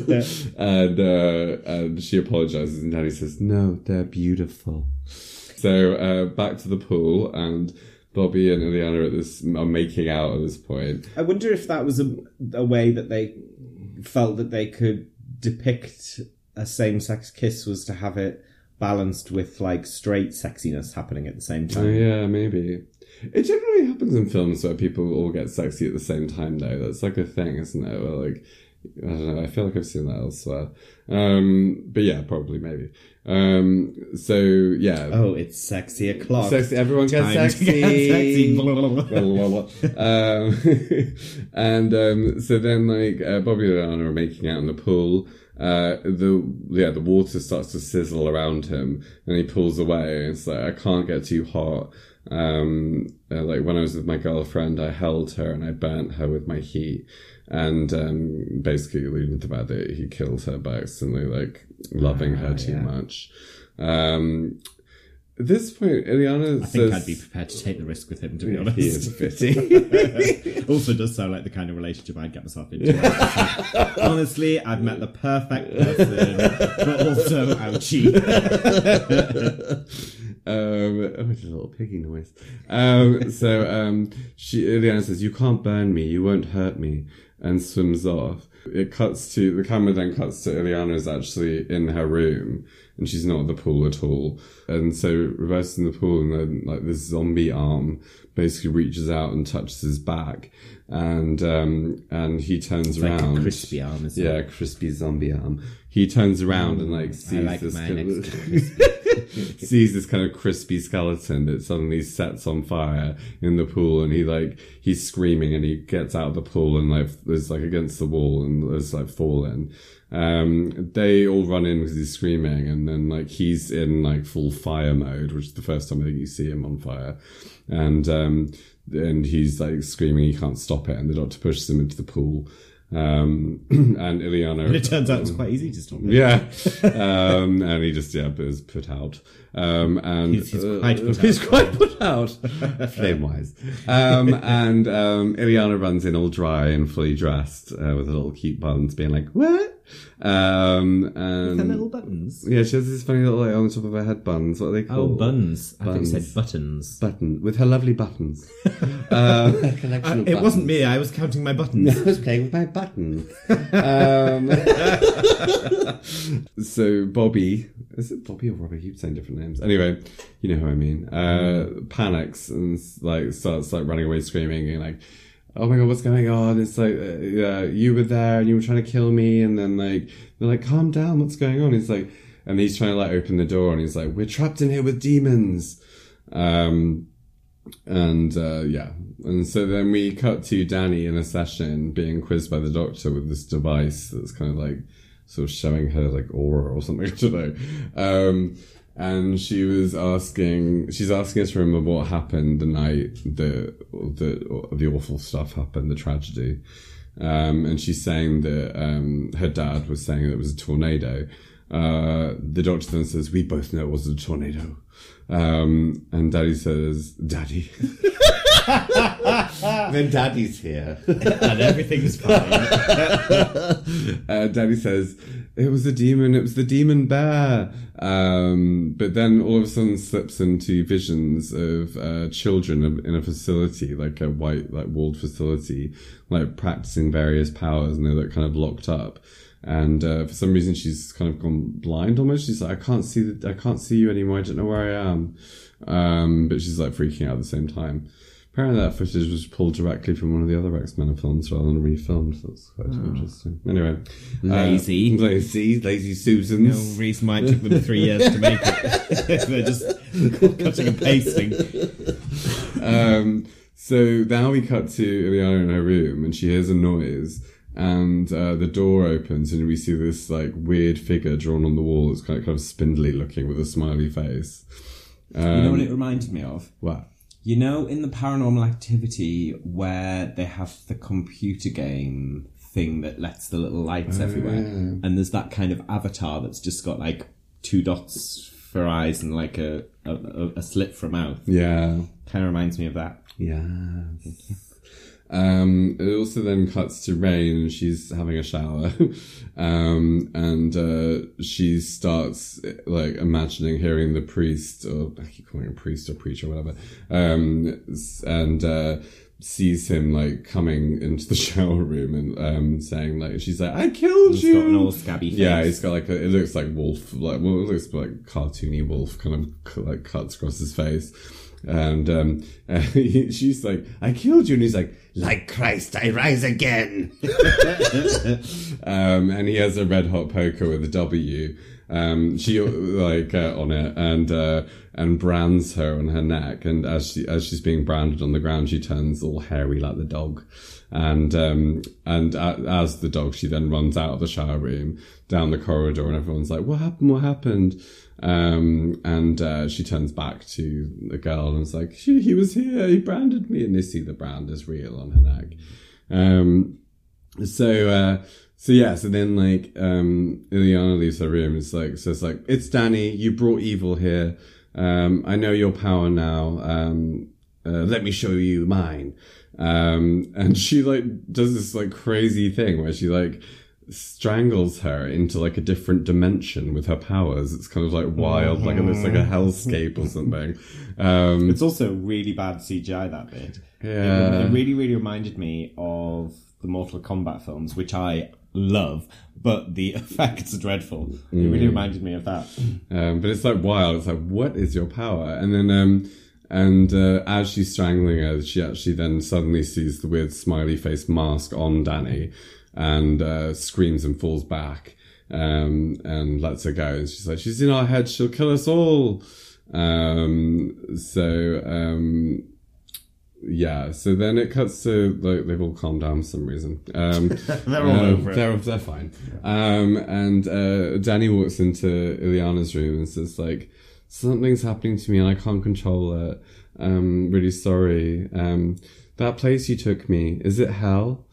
yeah. and uh, and she apologizes, and Dani says, "No, they're beautiful." So uh, back to the pool, and Bobby and Illyana at this are making out at this point. I wonder if that was a, a way that they felt that they could depict a same-sex kiss was to have it balanced with like straight sexiness happening at the same Oh time. yeah, maybe. It generally happens in films where people all get sexy at the same time, though. That's like a thing, isn't it? Where like, I don't know. I feel like I've seen that elsewhere. Um, but yeah, probably, maybe. Um, so yeah, Oh, it's sexy o'clock. sexy. Everyone gets sexy. get sexy. Blah, blah, blah. Blah, blah, blah. um, and um, so then, like uh, Bobby and Anna are making out in the pool. Uh, the yeah, the water starts to sizzle around him, and he pulls away. It's like I can't get too hot. Um, uh, like when I was with my girlfriend, I held her and I burnt her with my heat, and um, basically alluding to the fact that he killed her by accidentally like loving her too yeah. much. Um, at this point, Illyana I says, think I'd be prepared to take the risk with him, to be honest. He is fitting. also does sound like the kind of relationship I'd get myself into. Honestly, I've met the perfect person, but also ouchie. Um, oh, it's a little piggy noise. Um, so um, she, Illyana says, "You can't burn me. You won't hurt me," and swims off. It cuts to the camera. Then cuts to Illyana is actually in her room, and she's not at the pool at all. And so reverses in the pool, and then like this zombie arm basically reaches out and touches his back, and um, and he turns Like around. crispy arm, isn't Yeah, crispy zombie arm. He turns around and like sees like this kind of- sees this kind of crispy skeleton that suddenly sets on fire in the pool and he like he's screaming and he gets out of the pool and like is like against the wall and is like falling um they all run in because he's screaming and then like he's in like full fire mode which is the first time i think you see him on fire. And um and he's like screaming he can't stop it and the doctor pushes him into the pool um and Illyana And it turns out it's quite easy to stop yeah. Um, and he just, yeah, is put out. Um, and He's- he's quite put he's quite put out, flame wise. Um, and, um, Illyana runs in all dry and fully dressed, uh, with a little cute buns being like, what? Um, The and little buttons. yeah, she has these funny little like on the top of her head buns. What are they called? Oh, called? buns. I think you Buns. said buttons. Button with her lovely buttons. um, a collection of it wasn't me. I was counting my buttons. I was playing with my buttons. um, so Bobby, is it Bobby or Robbie? You keep saying different names. Anyway, you know who I mean. Uh, panics and like starts like running away, screaming and like, "Oh my god, what's going on?" It's like, uh, you were there and you were trying to kill me, and then like they're like, "Calm down, what's going on?" He's like, and he's trying to like open the door, and he's like, "We're trapped in here with demons." Um, and uh, yeah, and so then we cut to Dani in a session being quizzed by the doctor with this device that's kind of like sort of showing her like aura or something. I don't know. Um, and she was asking, she's asking us to remember what happened the night the the the awful stuff happened, the tragedy. Um, and she's saying that um, her dad was saying that it was a tornado. Uh, the doctor then says, "We both know it was a tornado." Um, and Daddy says, "Daddy." then Daddy's here. and everything's fine. uh, Daddy says, it was a demon, it was the demon bear. Um, but then all of a sudden slips into visions of uh, children in a facility, like a white, like walled facility, like practicing various powers, and they're like, kind of locked up. And uh, for some reason, she's kind of gone blind almost. She's like, I can't see the, I can't see you anymore. I don't know where I am. Um, but she's like freaking out at the same time. Apparently, that footage was pulled directly from one of the other X Men films rather than refilmed. So that's quite interesting. Anyway, Lazy. uh, lazy, lazy No Susans. reason why it took them three years to make it. They're just cutting and pasting. um, so now we cut to Illyana in her room, and she hears a noise, and uh, the door opens, and we see this like weird figure drawn on the wall. It's kind of, kind of spindly looking with a smiley face. Um, You know what it reminded me of? what? You know, in the paranormal activity where they have the computer game thing that lets the little lights oh, everywhere, and there's that kind of avatar that's just got like two dots for eyes and like a, a, a- slit for a mouth. Yeah. Kind of reminds me of that. Yeah. Um, it also then cuts to Rahne and she's having a shower. um, and, uh, she starts, like, imagining hearing the priest, or I keep calling him priest or preacher or whatever, um, and, uh, sees him, like, coming into the shower room and, um, saying, like, she's like, I killed He's you! got an all scabby face. Yeah, he's got like a, it looks like wolf, like well, it looks like cartoony wolf kind of like cuts across his face, and um, he, she's like, "I killed you," and he's like, "Like Christ, I rise again." um, and he has a red hot poker with a W. Um, she like uh, on it and uh, and brands her on her neck, and as she as she's being branded on the ground, she turns all hairy like the dog, and um, and a as the dog, she then runs out of the shower room down the corridor, and everyone's like, "What happened? What happened?" Um, and uh, she turns back to the girl and is like, she, "He was here. He branded me," and they see the brand is real on her neck. Um, so uh so yeah so then like um Illyana leaves her room. It's like so it's like it's Dani. You brought evil here. Um I know your power now. Um uh, let me show you mine. Um and she like does this like crazy thing where she like strangles her into like a different dimension with her powers it's kind of like wild like it looks like a hellscape or something um It's also really bad CGI, that bit. Yeah. It, it really, really reminded me of the Mortal Kombat films, which I love, but the effects are dreadful. It really reminded me of that. Um, but it's like wild. It's like, what is your power? And then, um, and uh, as she's strangling her, she actually then suddenly sees the weird smiley face mask on Dani, and uh, screams and falls back, um, and lets her go. And she's like, she's in our head. She'll kill us all. Um, so, um, yeah. So then it cuts to like they've all calmed down for some reason. Um, They're all um, over it. They're they're fine. Um, and uh, Dani walks into Illyana's room and says like, something's happening to me and I can't control it. I'm really sorry. Um, that place you took me is it hell?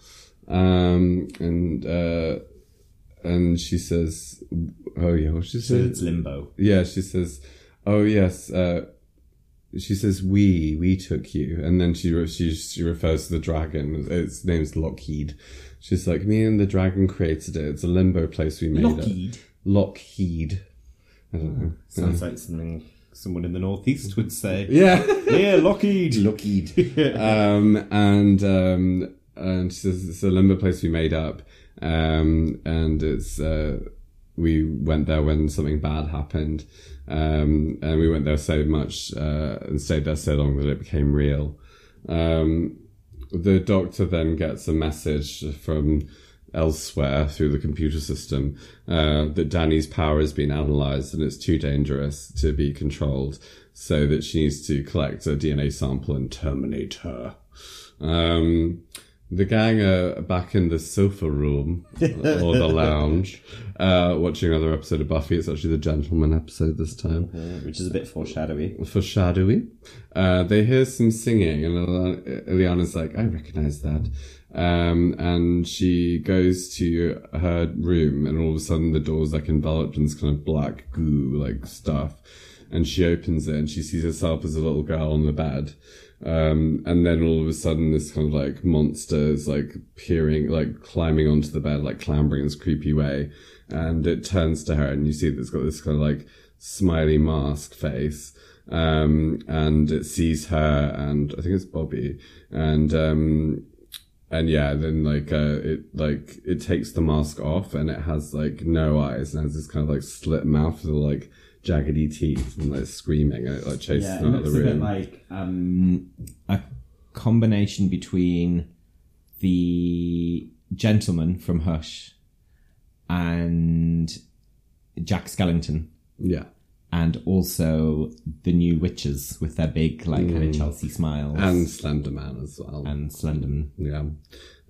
Um, and uh, and she says, oh yeah, what she So says? it's limbo. Yeah, she says, "Oh yes, uh, she says we we took you and then she re- she, she refers to the dragon its name's lockheed she's like me and the dragon created it it's a limbo place we made Lockheed? it lockheed i don't know Sounds like something someone in the northeast would say. yeah Yeah, Lockheed. Lockheed. um, and um, and she says it's a limbo place we made up, um, and it's uh, we went there when something bad happened, um, and we went there so much uh, and stayed there so long that it became real. Um, the doctor then gets a message from elsewhere through the computer system uh, that Dani's power has been analyzed and it's too dangerous to be controlled, so that she needs to collect a DNA sample and terminate her. Um, the gang are back in the sofa room or the lounge, uh, watching another episode of Buffy. It's actually the gentleman episode this time which is a bit foreshadowy. foreshadowy. Uh, they hear some singing, and Illyana's like, I recognize that. Um, and she goes to her room, and all of a sudden the door's like enveloped in this kind of black goo like stuff. And she opens it, and she sees herself as a little girl on the bed. Um, and then all of a sudden this kind of like monster is like peering, like climbing onto the bed, like clambering in this creepy way. And it turns to her, and you see that it's got this kind of like smiley mask face um, and it sees her and I think it's Bobby and um, and yeah then like uh, it like it takes the mask off and it has like no eyes and has this kind of like slit mouth with like jaggedy teeth and like screaming and it like chases Yeah, them it out of looks the a bit room. like um, a combination between the gentleman from Hush and Jack Skellington, yeah and also the new witches with their big, like, kind of Chelsea smiles and Slenderman as well and Slenderman. Yeah.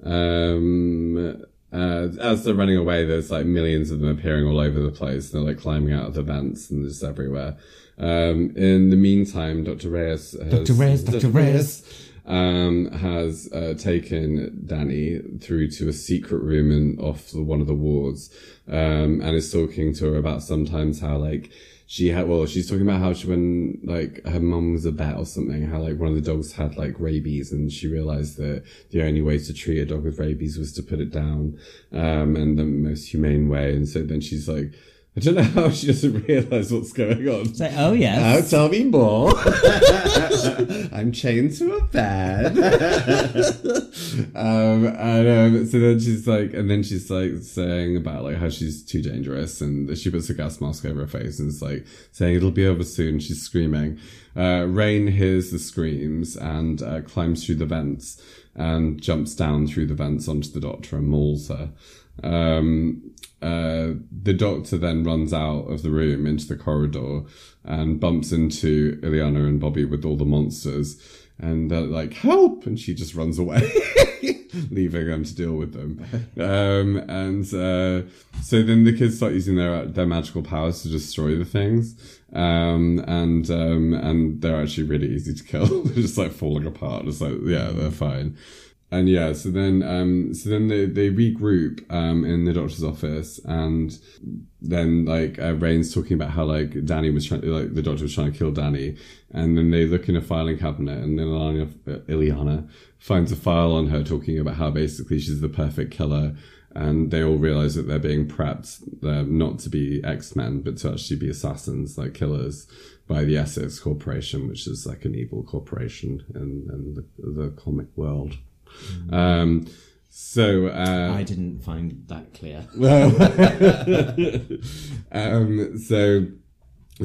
Um, uh, as they're running away, there's like millions of them appearing all over the place. They're like climbing out of the vents and just everywhere. Um, in the meantime, Dr. Reyes has, Dr. Reyes, Dr. Reyes. um, has uh, taken Dani through to a secret room in off the, one of the wards, um, and is talking to her about sometimes how like she had well she's talking about how she when like her mum was a vet or something how like one of the dogs had like rabies and she realized that the only way to treat a dog with rabies was to put it down um and the most humane way. And so then she's like I don't know how she doesn't realize what's going on. Say, oh, yes. Now tell me more. I'm chained to a bed. um, and um, so then she's like, and then she's like saying about like how she's too dangerous, and she puts a gas mask over her face and is like saying it'll be over soon. She's screaming. Uh, Rahne hears the screams and uh, climbs through the vents and jumps down through the vents onto the doctor and mauls her. Um, uh, the doctor then runs out of the room into the corridor and bumps into Illyana and Bobby with all the monsters. And they're like, help! And she just runs away, leaving them to deal with them. Um, and uh, so then the kids start using their their magical powers to destroy the things. Um, and um, and they're actually really easy to kill. they're just like falling apart. It's like, yeah, they're fine. And yeah, so then, um, so then they, they regroup, um, in the doctor's office and then like, uh, Rahne's talking about how like Dani was trying, like the doctor was trying to kill Dani. And then they look in a filing cabinet and then Illyana, uh, finds a file on her talking about how basically she's the perfect killer. And they all realize that they're being prepped, uh, not to be X-Men, but to actually be assassins, like killers by the Essex Corporation, which is like an evil corporation in, in the, the comic world. Um, so, uh, I didn't find that clear. um, so,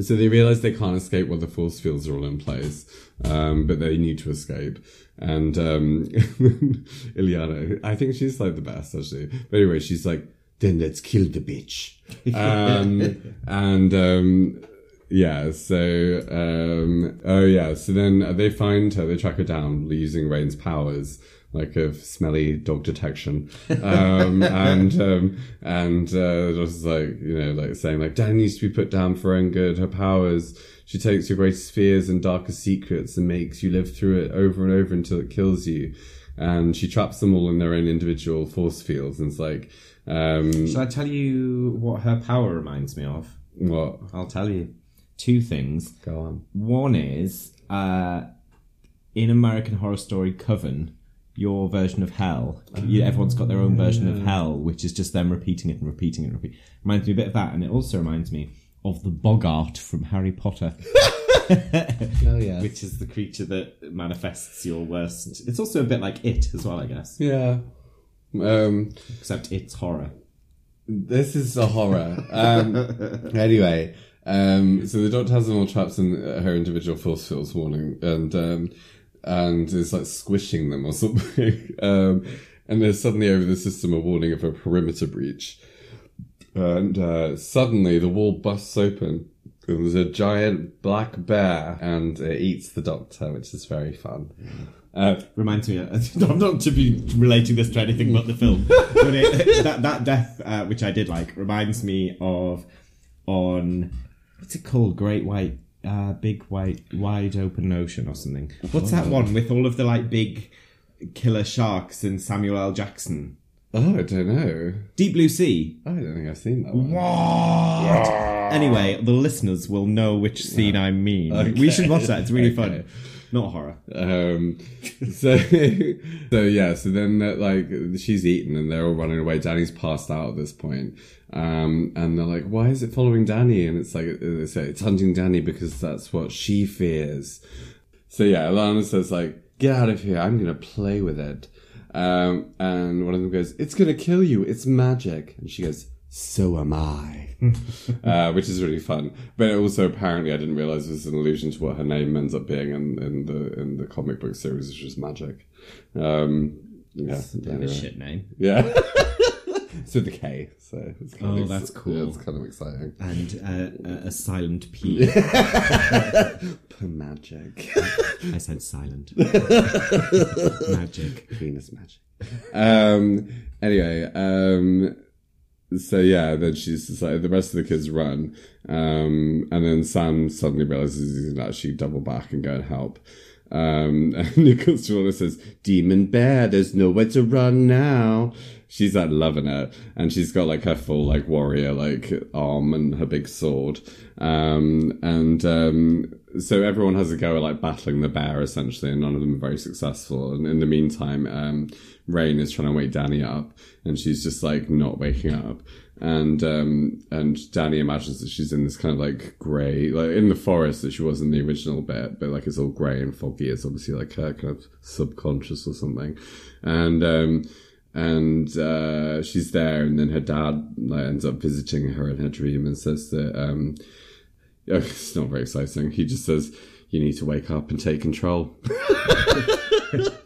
so they realize they can't escape while the force fields are all in place, um, but they need to escape. And um, Illyana, I think she's like the best actually. But anyway, she's like, then let's kill the bitch. Um, and um, yeah, so um, oh yeah, so then they find her, they track her down using Rahne's powers. Like of smelly dog detection, um, and um, and uh, just like you know, like saying like Dan needs to be put down for her own good. Her powers, she takes your greatest fears and darkest secrets and makes you live through it over and over until it kills you. And she traps them all in their own individual force fields. And it's like, um, Shall I tell you what her power reminds me of? what? I'll tell you. Two things. Go on. One is uh, in American Horror Story Coven, your version of hell. you, everyone's got their own version of hell, which is just them repeating it and repeating it and repeating. Reminds me a bit of that, and it also reminds me of the Boggart from Harry Potter. Oh yeah. which is the creature that manifests your worst. It's also a bit like it as well, I guess, Yeah. Um, except it's horror. this is a horror. Um, anyway, um, so the doctor has them all trapped in her individual force fields warning, and um, and is like squishing them or something. um, and there's suddenly over the system a warning of a perimeter breach, and uh, suddenly the wall busts open. and There's a giant black bear, and it eats the doctor, which is very fun. Uh, Reminds me, I'm not to be relating this to anything but the film, but it, that that death, uh, which I did like, reminds me of on what's it called? Great White, uh, Big White, Wide Open Ocean or something. What's that one with all of the like big killer sharks and Samuel L. Jackson? oh, I don't know. Deep Blue Sea. I don't think I've seen that one. Anyway, the listeners will know which scene I mean. We should watch that. It's really fun. Not horror. Um, so, so yeah, so then uh, like she's eaten and they're all running away. Dani's passed out at this point. Um, and they're like, why is it following Dani? And it's like, they say it's hunting Dani because that's what she fears. So yeah, Alana says like, get out of here. I'm going to play with it. Um, and one of them goes, it's going to kill you. It's magic. And she goes, so am I. uh, which is really fun. But also, apparently, I didn't realize this is an allusion to what her name ends up being in, in the in the comic book series, which is Magik. Um, yeah, anyway. shit name. yeah. so the K. So it's kind Oh, of that's cool. Yeah, it's kind of exciting. And uh, a, a silent P. Per magic. I said silent. Magic. Venus magic. Um. Anyway. Um. So yeah, then she's just like the rest of the kids run, um, and then Sam suddenly realizes he can actually double back and go and help. Um, Nicholas Joanna says, "Demon bear, there's nowhere to run now." She's like loving it, and she's got like her full like warrior like arm and her big sword, um, and um, so everyone has a go at like battling the bear essentially, and none of them are very successful. And in the meantime, um, Rahne is trying to wake Dani up, and she's just like not waking up. And um, and Dani imagines that she's in this kind of like grey, like in the forest that she was in the original bit, but like it's all grey and foggy. It's obviously like her kind of subconscious or something. And um, and uh, she's there, and then her dad like, ends up visiting her in her dream and says that um, it's not very exciting. He just says you need to wake up and take control.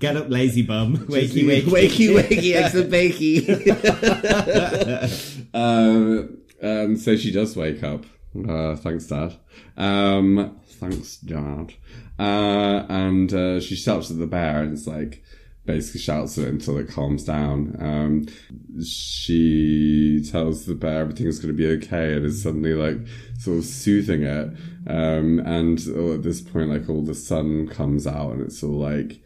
Get up, lazy bum. Wakey, wakey. wakey, wakey, eggs and bakey. Um, um, so she does wake up. Uh, thanks, Dad. Um, thanks, Dad. Uh, and uh, she shouts at the bear, and it's like basically shouts at it until it calms down. Um, she tells the bear everything's going to be okay, and is suddenly like sort of soothing it. Um, and oh, at this point, like all the sun comes out, and it's all like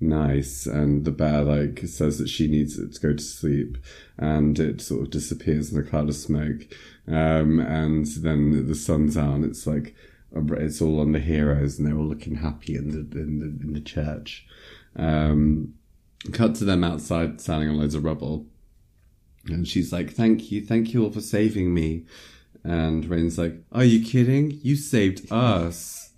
nice and the bear like says that she needs it to go to sleep and it sort of disappears in a cloud of smoke. Um and then the sun's out and it's like it's all on the heroes and they're all looking happy in the in the, in the church. Um cut to them outside standing on loads of rubble. And she's like thank you thank you all for saving me. And Rahne's like are you kidding? You saved us.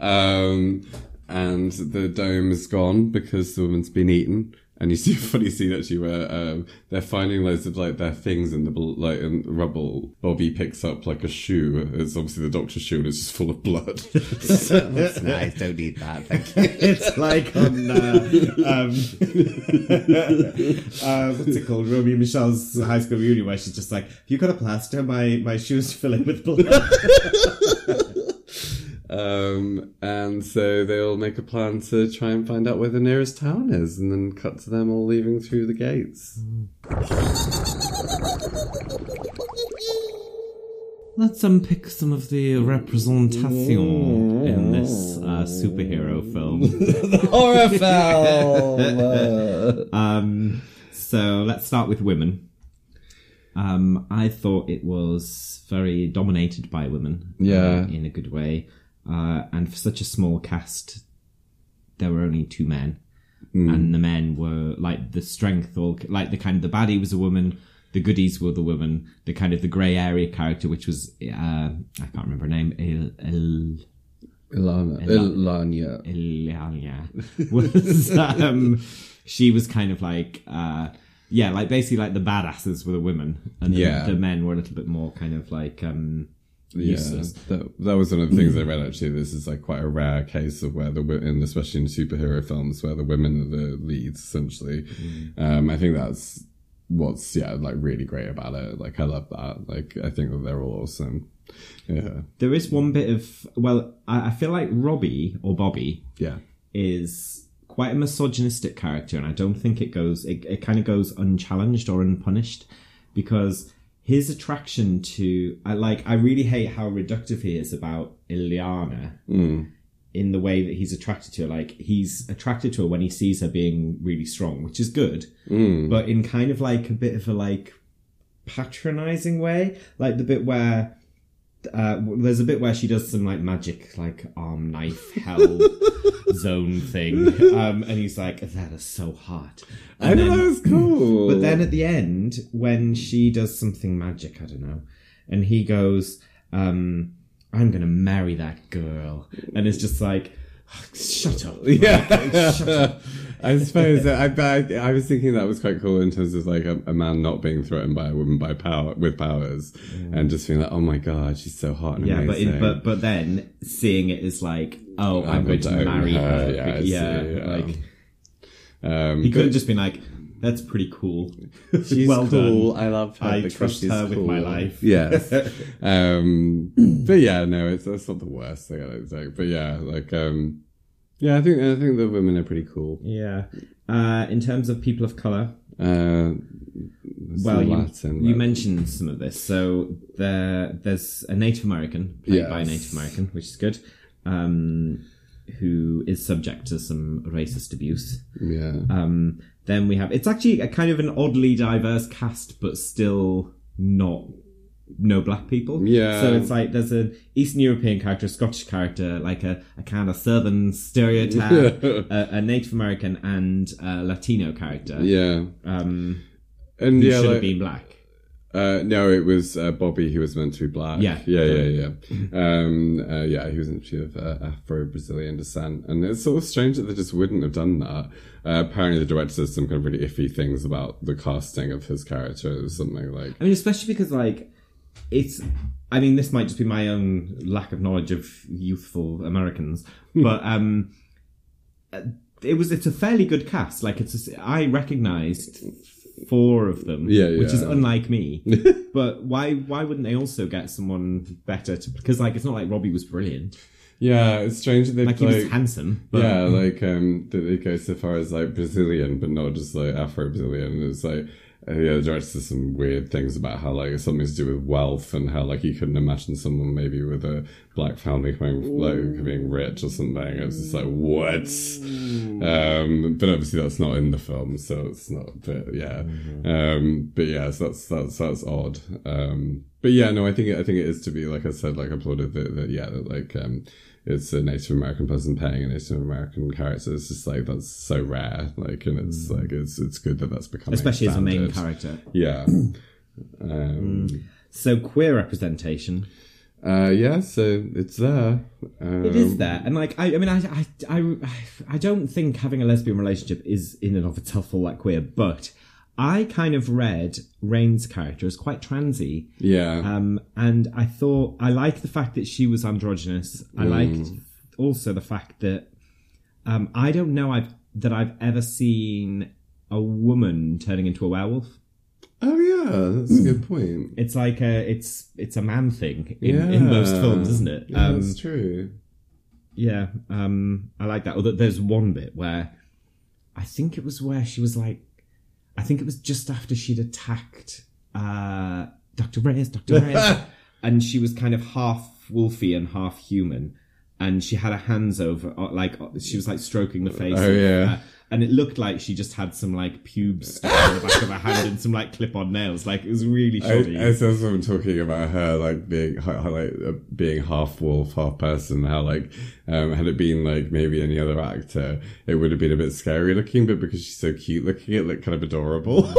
Um and the dome is gone because the woman's been eaten. And you see a funny scene actually where um, they're finding loads of like their things in the like in the rubble. Bobby picks up like a shoe. It's obviously the doctor's shoe, and it's just full of blood. That's nice. Don't eat that. Thank you. it's like on uh, um, uh, what's it called? Romy Michele's high school reunion, where she's just like, "You got a plaster? My my shoes filling with blood." Um, and so they'll make a plan to try and find out where the nearest town is, and then cut to them all leaving through the gates. Let's unpick some of the representation in this uh, superhero film. The horror film. Um, so let's start with women. Um, I thought it was very dominated by women. Yeah. um, in a good way. Uh, and for such a small cast, there were only two men, and the men were like the strength or like the kind of the baddie was a woman. The goodies were the woman. The kind of the grey area character, which was uh, I can't remember her name. Il, Il, Ilana. Ilanya. Ilya was um, she was kind of like uh, yeah, like basically like the badasses were the women, and the, Yeah. the men were a little bit more kind of like um, Yeah, that, that was one of the things I read actually. This is like quite a rare case of where the women, especially in superhero films, where the women are the leads essentially. Um, I think that's what's yeah like really great about it. Like I love that. Like I think that they're all awesome. Yeah, There is one bit of well, I, I feel like Robbie or Bobby yeah, is quite a misogynistic character, and I don't think it goes. It, it kind of goes unchallenged or unpunished because his attraction to I like. I really hate how reductive he is about Illyana hmm. in the way that he's attracted to her. Like he's attracted to her when he sees her being really strong, which is good, hmm. but in kind of like a bit of a like patronizing way, like the bit where uh, there's a bit where she does some like magic, like arm knife hell zone thing, um, and he's like, "That is so hot." I know then- that was cool. But then at the end, when she does something magic, I don't know, and he goes, um, "I'm gonna marry that girl," and it's just like, "Shut up!" yeah, Shut up. I suppose that I, I I was thinking that was quite cool in terms of like a, a man not being threatened by a woman by power with powers, and just being like, oh my god, she's so hot and Yeah, but amazing. in, but but then seeing it as like, oh, I'm, I'm going to gonna marry own her. her, yeah, I see, yeah, yeah. like um, he could have just been like, "That's pretty cool." she's well cool. done. I love her. I trust she's her with my life. Yes. um, but yeah, no, it's that's not the worst thing I don't think. But yeah, like um, yeah, I think I think the women are pretty cool. Yeah. Uh, in terms of people of color, Uh, well, you, Latin, you mentioned some of this. So there, there's a Native American played by a Native American, which is good, um, who is subject to some racist abuse. yeah. Um, then we have it's actually a kind of an oddly diverse cast, but still not no black people. Yeah. So it's like there's an Eastern European character, a Scottish character, like a, a kind of Southern stereotype, a, a Native American, and a Latino character. yeah, Um, and yeah, should like, have been black. Uh, no, it was uh, Bobby who was meant to be black. Yeah. yeah, yeah, yeah. Um, uh, yeah, he was actually of uh, Afro-Brazilian descent, and it's sort of strange that they just wouldn't have done that. Uh, apparently, the director says some kind of really iffy things about the casting of his character. or something like, I mean, especially because like it's. I mean, this might just be my own lack of knowledge of youthful Americans, Hmm. but um, uh, it was. It's a fairly good cast. Like it's. A, I recognised four of them, Yeah, yeah. which is unlike me. but why? Why wouldn't they also get someone better? To because like it's not like Robbie was brilliant. yeah, it's strange that they Like he like, was handsome, but yeah, like um, that they go so far as like Brazilian, but not just like Afro-Brazilian. It's like. Yeah, the director says some weird things about how like something to do with wealth and how like you couldn't imagine someone maybe with a black family coming like being rich or something. It's just like what? Um, but obviously that's not in the film, so it's not. But yeah, um, but yeah, so that's that's that's odd. Um, but yeah, no, I think I think it is to be like I said, like applauded that, that yeah, that like um, it's a Native American person playing a Native American character. It's just like that's so rare, like, and it's like it's it's good that that's becoming especially as a main character. Yeah. Um, So queer representation. uh, yeah, so it's there. Um, It is there, and like I, I mean, I, I, I, I don't think having a lesbian relationship is in and of itself all that queer, but I kind of read Rahne's character as quite transy, Yeah. um, and I thought I liked the fact that she was androgynous. I liked also the fact that um, I don't know I've that I've ever seen a woman turning into a werewolf. oh yeah, that's a good point. It's like a it's it's a man thing in, in most films, isn't it? Yeah, Um, that's true. Yeah, um, I like that. Although there's one bit where I think it was where she was like, I think it was just after she'd attacked uh, Dr. Reyes, Dr. Reyes, and she was kind of half wolfy and half human, and she had her hands over, uh, like uh, she was like stroking the face. Oh, yeah. uh, and it looked like she just had some like pubes stuck on the back of her hand and some like clip-on nails. Like it was really I, shoddy. I saw someone talking about her like being like uh, being half wolf, half person. How like um, had it been like maybe any other actor, it would have been a bit scary looking, but because she's so cute looking, it looked kind of adorable.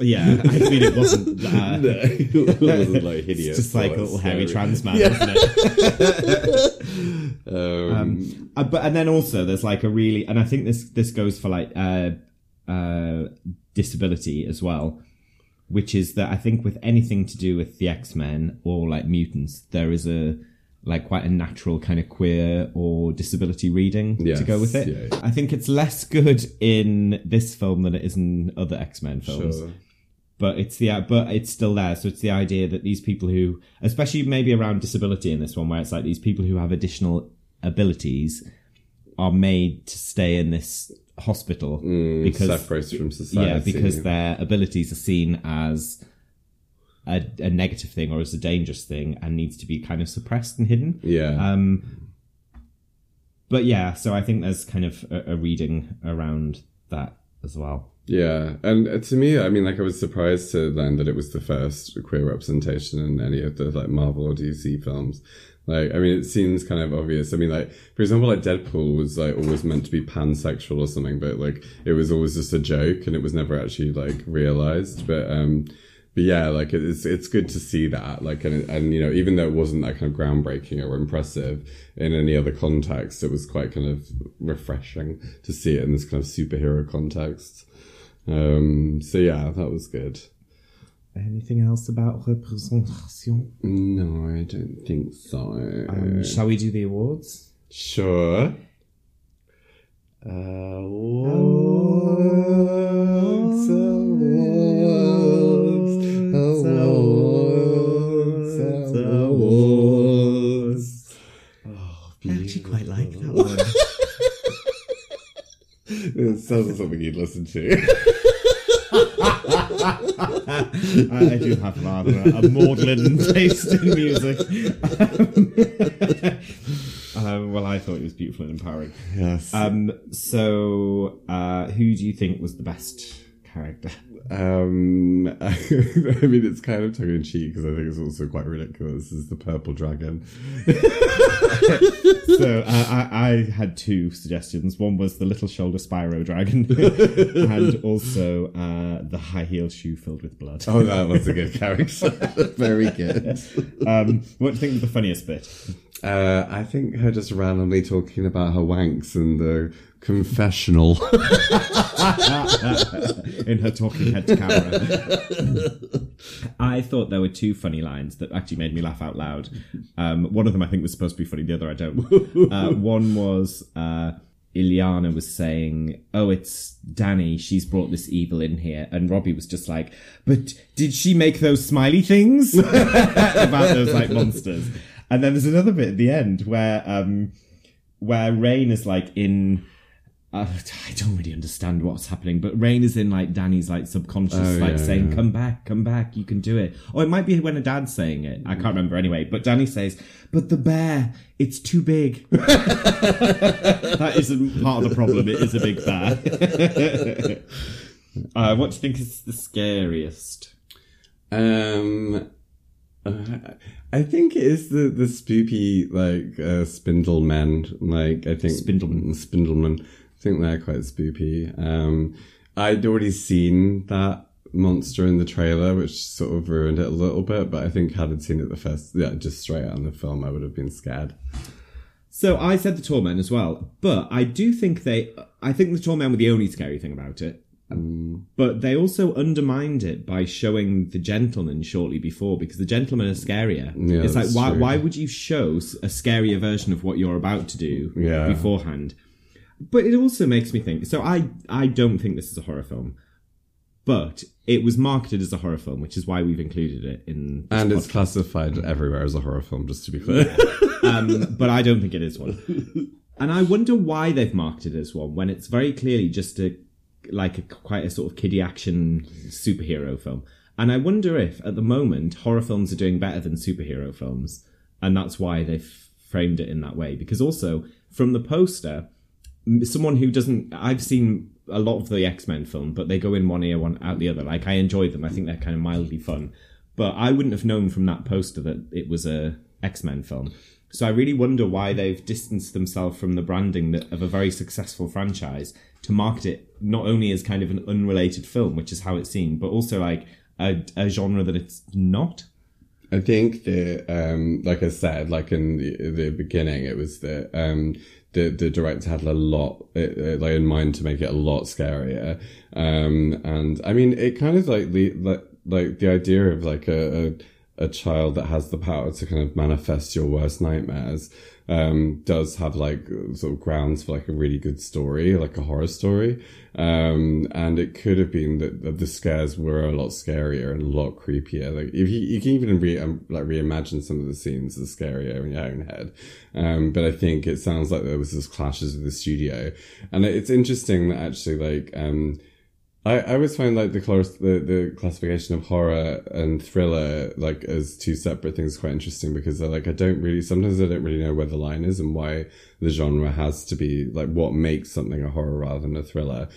Yeah, I mean it wasn't. Uh, it wasn't like hideous. It's just like a little hairy trans man, isn't it? Um, Uh, but and then also there's like a really, and I think this this goes for like uh, uh, disability as well, which is that I think with anything to do with the X Men or like mutants, there is a like quite a natural kind of queer or disability reading to go with it. yeah, yeah. I think it's less good in this film than it is in other X Men films sure. But it's the but it's still there. So it's the idea that these people who, especially maybe around disability in this one, where it's like these people who have additional abilities are made to stay in this hospital because separated from society. yeah, because their abilities are seen as a, a negative thing or as a dangerous thing and needs to be kind of suppressed and hidden. yeah, Um, but yeah, so I think there's kind of a, a reading around that as well. Yeah, and uh, to me, I mean, like I was surprised to learn that it was the first queer representation in any of the like Marvel or DC films. Like, I mean, it seems kind of obvious. I mean, like for example, like Deadpool was like always meant to be pansexual or something, but like it was always just a joke and it was never actually like realized. But um, but yeah, like it's it's good to see that. Like, and and you know, even though it wasn't that kind of groundbreaking or impressive in any other context, it was quite kind of refreshing to see it in this kind of superhero context. Um, so yeah, that was good. Anything else about representation? No, I don't think so. Um, shall we do the awards? sure. Uh, awards, awards, awards, awards. Oh, I actually quite like that one. It sounds like something you'd listen to. I, I do have rather a, a maudlin taste in music. um, well, I thought it was beautiful and empowering. yes. Um, so, uh, who do you think was the best character? Um, I mean, it's kind of tongue in cheek because I think it's also quite ridiculous. This Is the purple dragon? so, uh, I, I had two suggestions. One was the little shoulder Spyro dragon, and also uh, the high heel shoe filled with blood. Oh, that was a good character. Very good. Um, what do you think was the funniest bit? Uh, I think her just randomly talking about her wanks in the confessional. in her talking head to camera. I thought there were two funny lines that actually made me laugh out loud. Um, one of them I think was supposed to be funny, the other I don't. Uh, one was uh, Illyana was saying, "Oh, it's Dani. She's brought this evil in here," and Robbie was just like, "But did she make those smiley things about those like monsters?" And then there's another bit at the end where um, where Rahne is like in. Uh, I don't really understand what's happening, but Rahne is in like Dani's like subconscious, Oh, like yeah, saying, yeah. "Come back, come back, you can do it." Or it might be when a dad's saying it. I can't remember anyway. But Dani says, "But the bear, it's too big." that isn't part of the problem. It is a big bear. uh, what do you think is the scariest? Um, uh, I think it is the the spoopy like uh, spindle men. Like I think Spindlemen. Spindlemen. I think they're quite spoopy. Um, I'd already seen that monster in the trailer, which sort of ruined it a little bit. But I think had I seen it the first, yeah, just straight out in the film, I would have been scared. So I said the tall men as well, but I do think they. I think the tall men were the only scary thing about it. But they also undermined it by showing the gentleman shortly before, because the gentlemen are scarier. Yeah, it's like why true. why would you show a scarier version of what you're about to do Yeah. beforehand? But it also makes me think. So I I don't think this is a horror film, but it was marketed as a horror film, which is why we've included it in. And it's classified everywhere as a horror film, just to be clear. um, but I don't think it is one. And I wonder why they've marketed it as one when it's very clearly just a like a, quite a sort of kiddie action superhero film. And I wonder if at the moment horror films are doing better than superhero films, and that's why they've framed it in that way. Because also from the poster, someone who doesn't. I've seen a lot of the X Men film, but they go in one ear, one out the other. Like I enjoy them. I think they're kind of mildly fun. But I wouldn't have known from that poster that it was a X Men film. So I really wonder why they've distanced themselves from the branding that, of a very successful franchise to market it not only as kind of an unrelated film, which is how it's seen, but also like a, a genre that it's not. I think that, um, like I said, like in the, the beginning, it was that um, the the director had a lot uh, like in mind to make it a lot scarier, um, and I mean, it kind of like the like like the idea of like a, a a child that has the power to kind of manifest your worst nightmares um, does have like sort of grounds for like a really good story, like a horror story. Um, and it could have been that, the scares were a lot scarier and a lot creepier. Like if you, you can even re, um, like reimagine some of the scenes as scarier in your own head. Um, but I think it sounds like there was this clashes with the studio, and it's interesting that actually like um I, I always find like the, class, the the classification of horror and thriller like as two separate things quite interesting because they're like I don't really sometimes I don't really know where the line is and why the genre has to be like what makes something a horror rather than a thriller.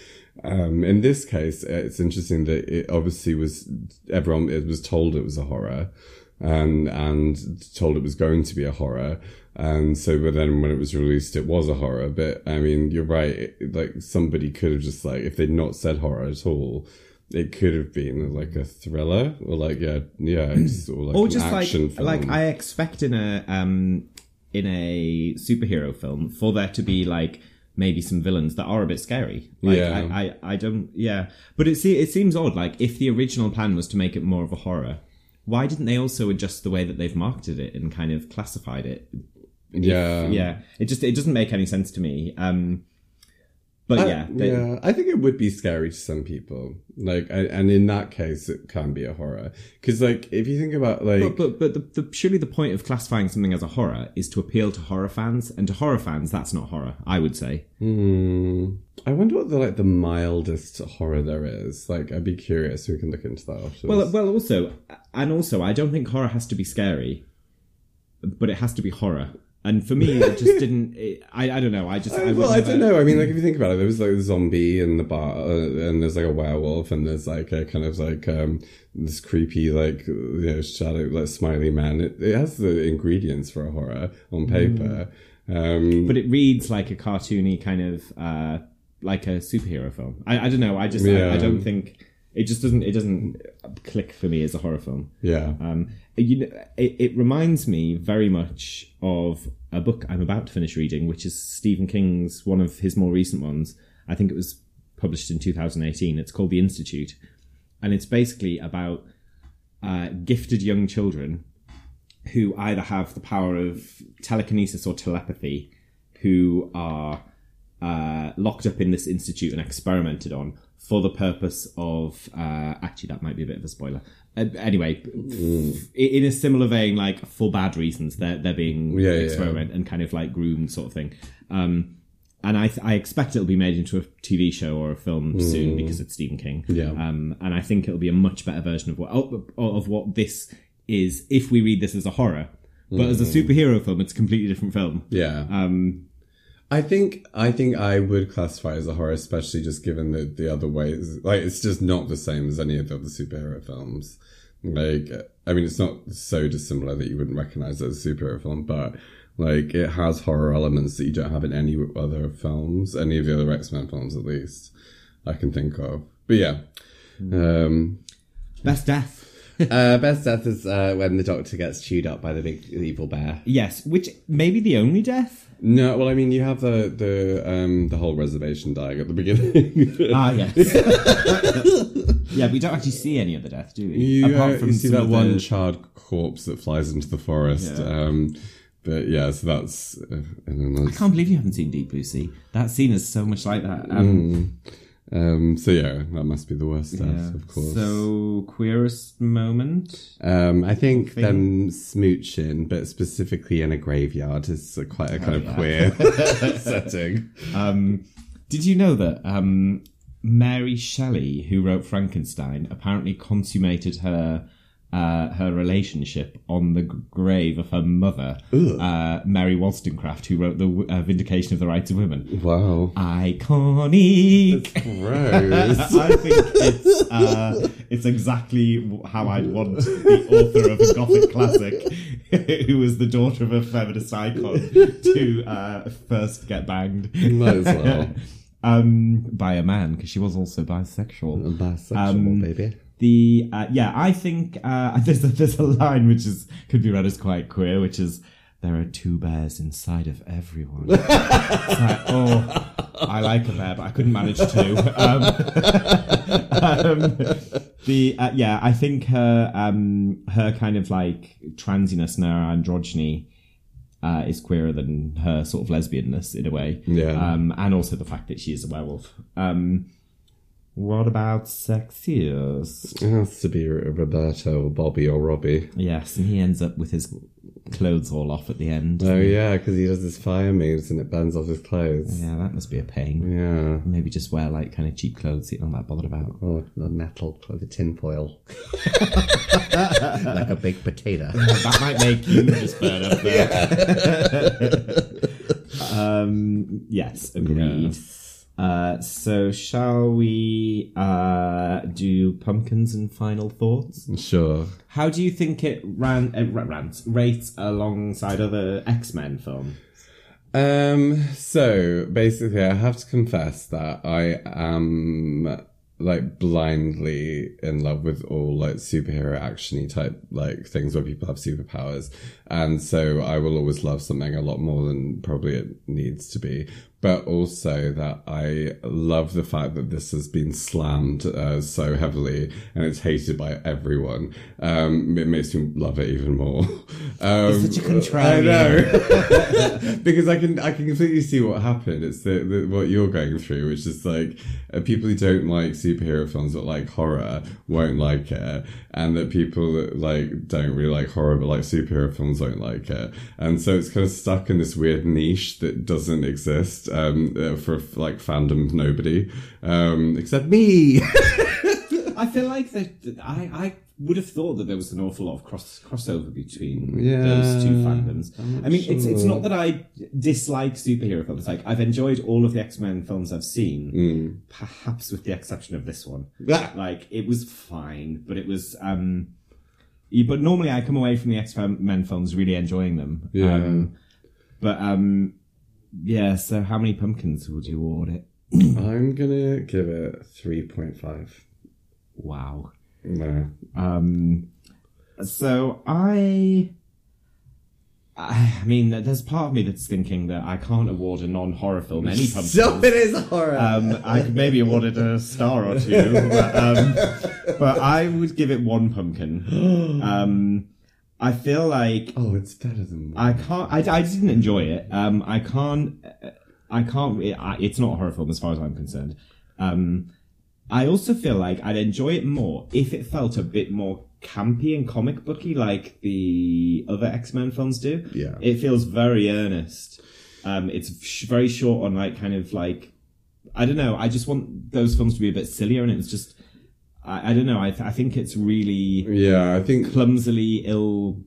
Um, in this case, it's interesting that it obviously was everyone it was told it was a horror, and and told it was going to be a horror, and so, but then when it was released, it was a horror. But I mean, you're right. Like somebody could have just like, if they'd not said horror at all, it could have been like a thriller or like yeah, yeah, just, or like or just action like film. like I expect in a um in a superhero film for there to be like maybe some villains that are a bit scary. Like Yeah. I, I, I don't yeah. But it se- it seems odd, like if the original plan was to make it more of a horror, why didn't they also adjust the way that they've marketed it and kind of classified it? Yeah, yeah. It just it doesn't make any sense to me. Um but I- yeah, they- yeah. I think it would be scary to some people. Like, I, and in that case, it can be a horror. Because, like, if you think about like, But but, but the, the, surely the point of classifying something as a horror is to appeal to horror fans, and to horror fans, that's not horror. I would say. hmm, I wonder what the like the mildest horror there is. Like, I'd be curious. We can look into that afterwards. Well, well, also, and also, I don't think horror has to be scary, but it has to be horror. And for me, it just didn't. It, I I don't know. I just. I, I, well, I don't know. I mean, like if you think about it, there was like a zombie in the bar, uh, and there's like a werewolf, and there's like a kind of like um this creepy like you know shadow like smiley man. It, it has the ingredients for a horror on paper. Um, But it reads like a cartoony kind of uh like a superhero film. I, I don't know. I just I, I don't think it just doesn't it doesn't click for me as a horror film. yeah, Um, you know, it, it reminds me very much of a book I'm about to finish reading, which is Stephen King's one of his more recent ones. I think it was published in 2018. It's called The Institute, and it's basically about uh, gifted young children who either have the power of telekinesis or telepathy, who are uh, locked up in this institute and experimented on for the purpose of. Uh, actually, that might be a bit of a spoiler. Uh, anyway, f- in a similar vein, like for bad reasons, they're they're being Yeah, yeah, experiment and kind of like groomed, sort of thing. Um, and I, I expect it'll be made into a TV show or a film soon because it's Stephen King. Yeah. Um, and I think it'll be a much better version of what of of what this is if we read this as a horror. But as a superhero film, it's a completely different film. yeah. Um, I think I think I would classify as a horror, especially just given the the other ways. Like it's just not the same as any of the other superhero films. Like I mean, it's not so dissimilar that you wouldn't recognize it as a superhero film, but like it has horror elements that you don't have in any other films, any of the other X Men films, at least I can think of. But yeah. Um, best death. uh, best death is uh, when the Doctor gets chewed up by the big evil bear. Yes, which may be the only death. No, well, I mean, you have the the um the whole reservation dying at the beginning. Ah, yes. yeah, we don't actually see any of the death, do we? You, uh, you see that one the- charred corpse that flies into the forest. Yeah. Um, but yeah, so that's. Uh, I that's can't believe you haven't seen Deep Blue Sea. That scene is so much like that. Um, um, so yeah, that must be the worst stuff, yeah. of course. So queerest moment. um, I think them smooching, but specifically in a graveyard, is a, quite a kind of yeah. queer setting. Um, did you know that um, Mary Shelley, who wrote Frankenstein, apparently consummated her uh, her relationship on the grave of her mother, uh, Mary Wollstonecraft, who wrote the uh, Vindication of the Rights of Women. Wow. Iconic. Gross. I think it's uh, it's exactly how I'd want the author of a gothic classic, who was the daughter of a feminist icon, to uh, first get banged. Might as well. um, by a man because she was also bisexual. Bisexual, Um, baby. The uh, yeah, I think uh, there's a, there's a line which is could be read as quite queer, which is there are two bears inside of everyone. it's like, oh, I like a bear, but I couldn't manage two. Um, um, the uh, yeah, I think her um, her kind of like transiness and her androgyny. Uh, is queerer than her sort of lesbianness in a way, Yeah. um, and also the fact that she is a werewolf. What about sexiest? It has to be Roberto, or Bobby, or Robbie. Yes, and he ends up with his clothes all off at the end. Oh yeah, because he does his fire moves and it burns off his clothes. Yeah, that must be a pain. Yeah. Maybe just wear like kind of cheap clothes that you're not that bothered about. Oh, the metal, the tinfoil. like a baked potato. that might make you just burn up there. um, yes, agreed. Uh, so shall we uh, do pumpkins and final thoughts? Sure. How do you think it ran, uh, ra- rants, rates alongside other X Men films? Um, so basically, I have to confess that I am like blindly in love with all like superhero actiony type like things where people have superpowers, and so I will always love something a lot more than probably it needs to be. But also that I love the fact that this has been slammed uh, so heavily and it's hated by everyone. Um, it makes me love it even more. Um, such a contrarian. I know. because I can I can completely see what happened. It's the, the what you're going through, which is like uh, people who don't like superhero films but like horror won't like it, and that people that like don't really like horror but like superhero films won't like it, and so it's kind of stuck in this weird niche that doesn't exist um, uh, for like fandom nobody um, except me. I feel like that I, I would have thought that there was an awful lot of cross crossover between Yeah, those two fandoms. I mean, it's it's not that I dislike superhero films. Like I've enjoyed all of the X Men films I've seen, Mm. perhaps with the exception of this one. Ah. Like it was fine, but it was. um But normally I come away from the X Men films really enjoying them. Yeah. Um, but um, yeah. So how many pumpkins would you award it? I'm gonna give it three point five. Wow. No. Um, so I, I mean, there's part of me that's thinking that I can't award a non-horror film any pumpkin. Stop it is horror. Um, I could maybe award it a star or two, but, um, but I would give it one pumpkin. Um, I feel like oh, it's better than I can't. I, I didn't enjoy it. Um, I can't. I can't. It, I, it's not a horror film as far as I'm concerned. Um, I also feel like I'd enjoy it more if it felt a bit more campy and comic booky, like the other X Men films do. Yeah. it feels very earnest. Um, it's sh- very short on like kind of like I don't know. I just want those films to be a bit sillier, and it's just I, I don't know. I th- I think it's really Yeah, I think clumsily ill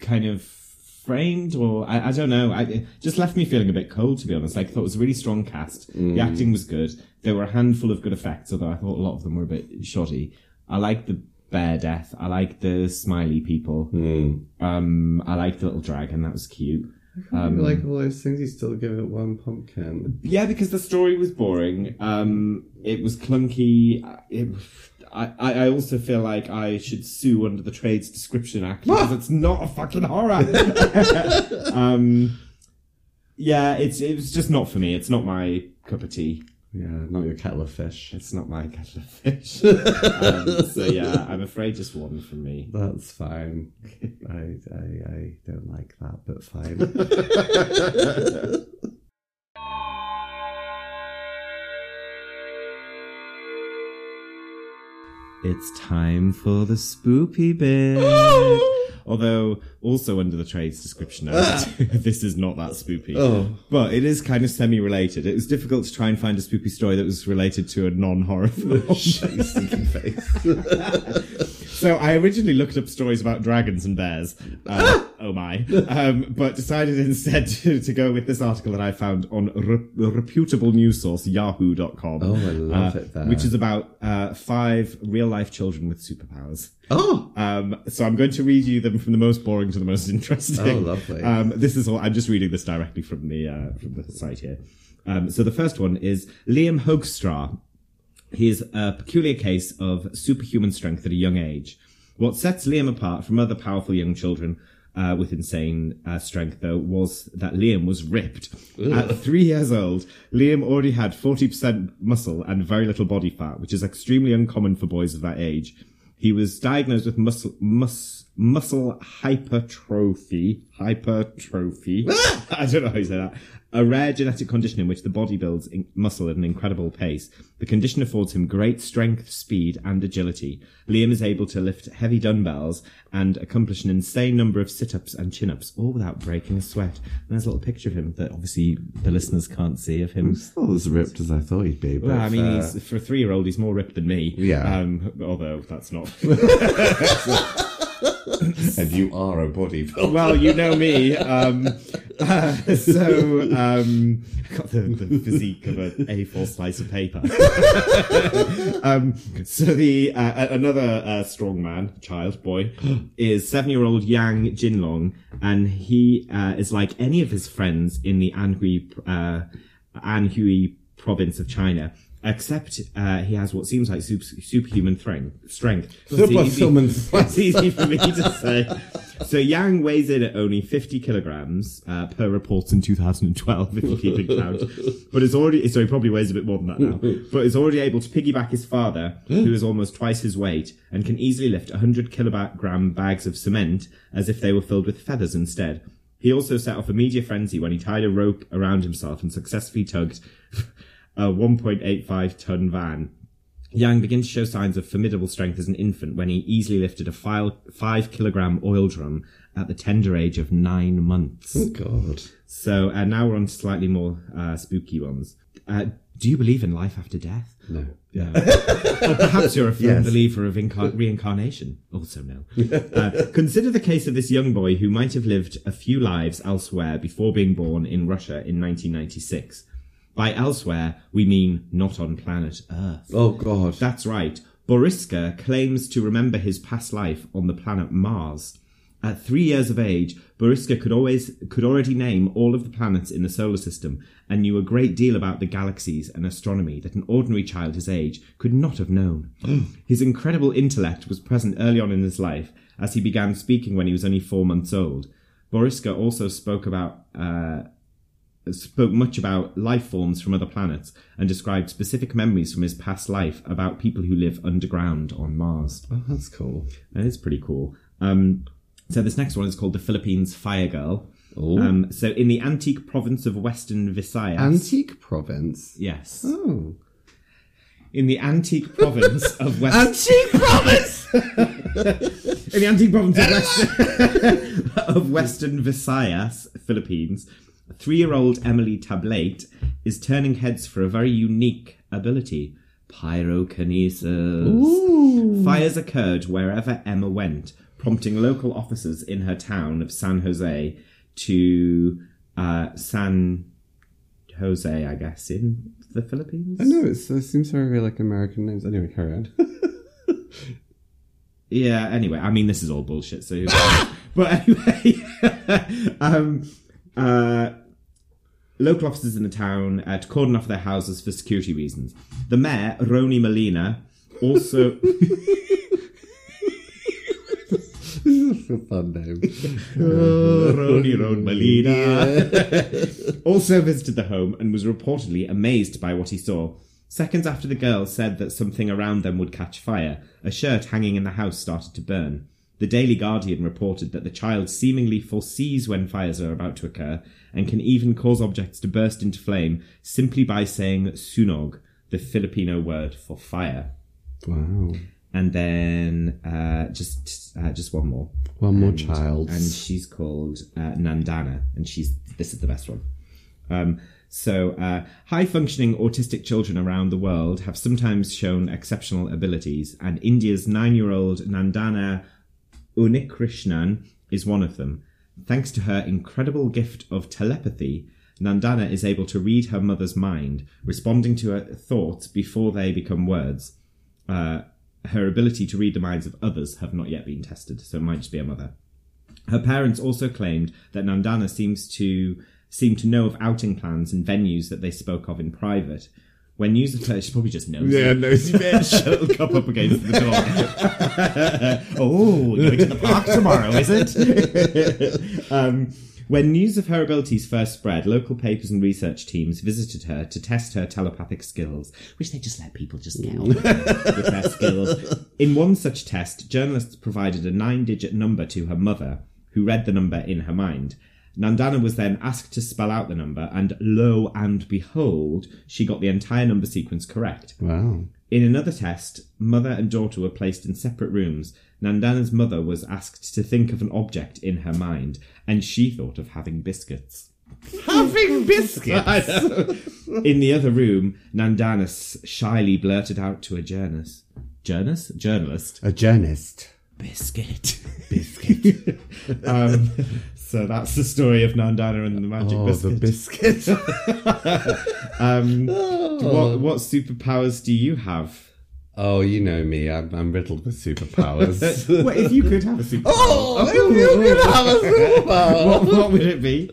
kind of framed or I, I don't know. I, it just left me feeling a bit cold to be honest. Like I thought it was a really strong cast. The acting was good. There were a handful of good effects although I thought a lot of them were a bit shoddy. I like the bear death. I like the smiley people. Um I like the little dragon. That was cute. Um, like all those things. You still give it one pumpkin. yeah because the story was boring. Um it was clunky. Uh, it, I, I also feel like I should sue under the Trades Description Act because it's not a fucking horror. um, yeah, it's it was just not for me. It's not my cup of tea. Yeah, not your kettle of fish. It's not my kettle of fish. um, so yeah, I'm afraid just one from me. That's fine. I, I I don't like that, but fine. It's time for the spoopy bit. Although, also under the trades description act, ah. this is not that spoopy. Oh. But it is kind of semi-related. It was difficult to try and find a spoopy story that was related to a non-horror film. Shut your face. So I originally looked up stories about dragons and bears. Uh, oh my! Um, but decided instead to, to go with this article that I found on re- a reputable news source Yahoo.com. Oh, I love uh, it there. Which is about uh, five real life children with superpowers. Oh, Um, so I'm going to read you them from the most boring to the most interesting. Oh, lovely. Um, this is all. I'm just reading this directly from the uh, from the site here. Um, so the first one is Liam Hoekstra. He is a peculiar case of superhuman strength at a young age. What sets Liam apart from other powerful young children uh, with insane uh, strength, though, was that Liam was ripped. At three years old, Liam already had 40% muscle and very little body fat, which is extremely uncommon for boys of that age. He was diagnosed with muscle, mus, muscle hypertrophy. Hypertrophy. I don't know how you say that. A rare genetic condition in which the body builds in muscle at an incredible pace. The condition affords him great strength, speed, and agility. Liam is able to lift heavy dumbbells and accomplish an insane number of sit-ups and chin-ups, all without breaking a sweat. And there's a little picture of him that obviously the listeners can't see of him. still as ripped as I thought he'd be. But, Well, I mean, uh, he's, for a three-year-old, he's more ripped than me. Yeah. Um, although that's not. and you are a bodybuilder. well, you know me. Um, uh, so um, got the, the physique of an A4 slice of paper. um, so the uh, another uh, strong man, child, boy, is seven-year-old Yang Jinlong, and he uh, is like any of his friends in the Anhui uh, Anhui province of China. Except uh, he has what seems like super, superhuman strength. Strength. It's easy- Superhuman It's easy for me to say. So Yang weighs in at only 50 kilograms uh, per reports in 2012, if you keep it count. But it's already so he probably weighs a bit more than that now. But is already able to piggyback his father, who is almost twice his weight, and can easily lift 100 kilogram bags of cement as if they were filled with feathers instead. He also set off a media frenzy when he tied a rope around himself and successfully tugged a 1.85 ton van. Yang began to show signs of formidable strength as an infant when he easily lifted a five, five kilogram oil drum at the tender age of nine months. Oh, God. So uh, now we're on to slightly more uh, spooky ones. Uh, do you believe in life after death? No. Yeah. or perhaps you're a firm Yes. believer of incar- reincarnation. Also, no. Uh, consider the case of this young boy who might have lived a few lives elsewhere before being born in Russia in 1996. By elsewhere, we mean not on planet Earth. Oh, God. That's right. Boriska claims to remember his past life on the planet Mars. At three years of age, Boriska could always could already name all of the planets in the solar system and knew a great deal about the galaxies and astronomy that an ordinary child his age could not have known. his incredible intellect was present early on in his life, as he began speaking when he was only four months old. Boriska also spoke about uh, spoke much about life forms from other planets and described specific memories from his past life about people who live underground on Mars. Oh, that's cool. That is pretty cool. Um, so this next one is called the Philippines Fire Girl. Um, so in the antique province of Western Visayas. Antique province. yes. Oh. In the antique province of West. Antique province! in the antique province of, West- of Western Visayas, Philippines, three-year-old Emily Tablate is turning heads for a very unique ability: pyrokinesis. Fires occurred wherever Emma went, prompting local officers in her town of San Jose to uh, San Jose, I guess, in the Philippines. I know, it's, it seems very like American names. Anyway, carry on. Yeah, anyway, I mean, this is all bullshit, so. but anyway, um, uh, local officers in the town uh, to cordon off their houses for security reasons. The mayor, Roni Molina, also. It's a fun name. Oh, Roni Ron Molina. also visited the home and was reportedly amazed by what he saw. Seconds after the girl said that something around them would catch fire, a shirt hanging in the house started to burn. The Daily Guardian reported that the child seemingly foresees when fires are about to occur and can even cause objects to burst into flame simply by saying sunog, the Filipino word for fire. Wow. And then uh, just uh, just one more One more and, child. and she's called uh, Nandana, and she's this is the best one. Um, so, uh, high functioning autistic children around the world have sometimes shown exceptional abilities, and India's nine year old Nandana Unnikrishnan is one of them. Thanks to her incredible gift of telepathy, Nandana is able to read her mother's mind, responding to her thoughts before they become words. Uh, her ability to read the minds of others have not yet been tested, so it might just be a mother. Her parents also claimed that Nandana seems to seem to know of outing plans and venues that they spoke of in private. When news of her, she probably just knows. Yeah, it. nosy bitch. She'll come up against the door. oh, going to the park tomorrow, is it? um, when news of her abilities first spread, local papers and research teams visited her to test her telepathic skills, which they just let people just get on with their skills. In one such test, journalists provided a nine digit number to her mother, who read the number in her mind. Nandana was then asked to spell out the number, and lo and behold, she got the entire number sequence correct. Wow. In another test, mother and daughter were placed in separate rooms. Nandana's mother was asked to think of an object in her mind, and she thought of having biscuits. Having biscuits. In the other room, Nandana shyly blurted out to a journalist. Journalist? Journalist. A journalist. Biscuit. Biscuit. um, so that's the story of Nandana and the magic Oh, biscuit. the biscuit. um, what, what superpowers do you have? oh, you know me. I'm, I'm riddled with superpowers. Well, if you could have a superpower, oh, if you could have a superpower. what, what would it be?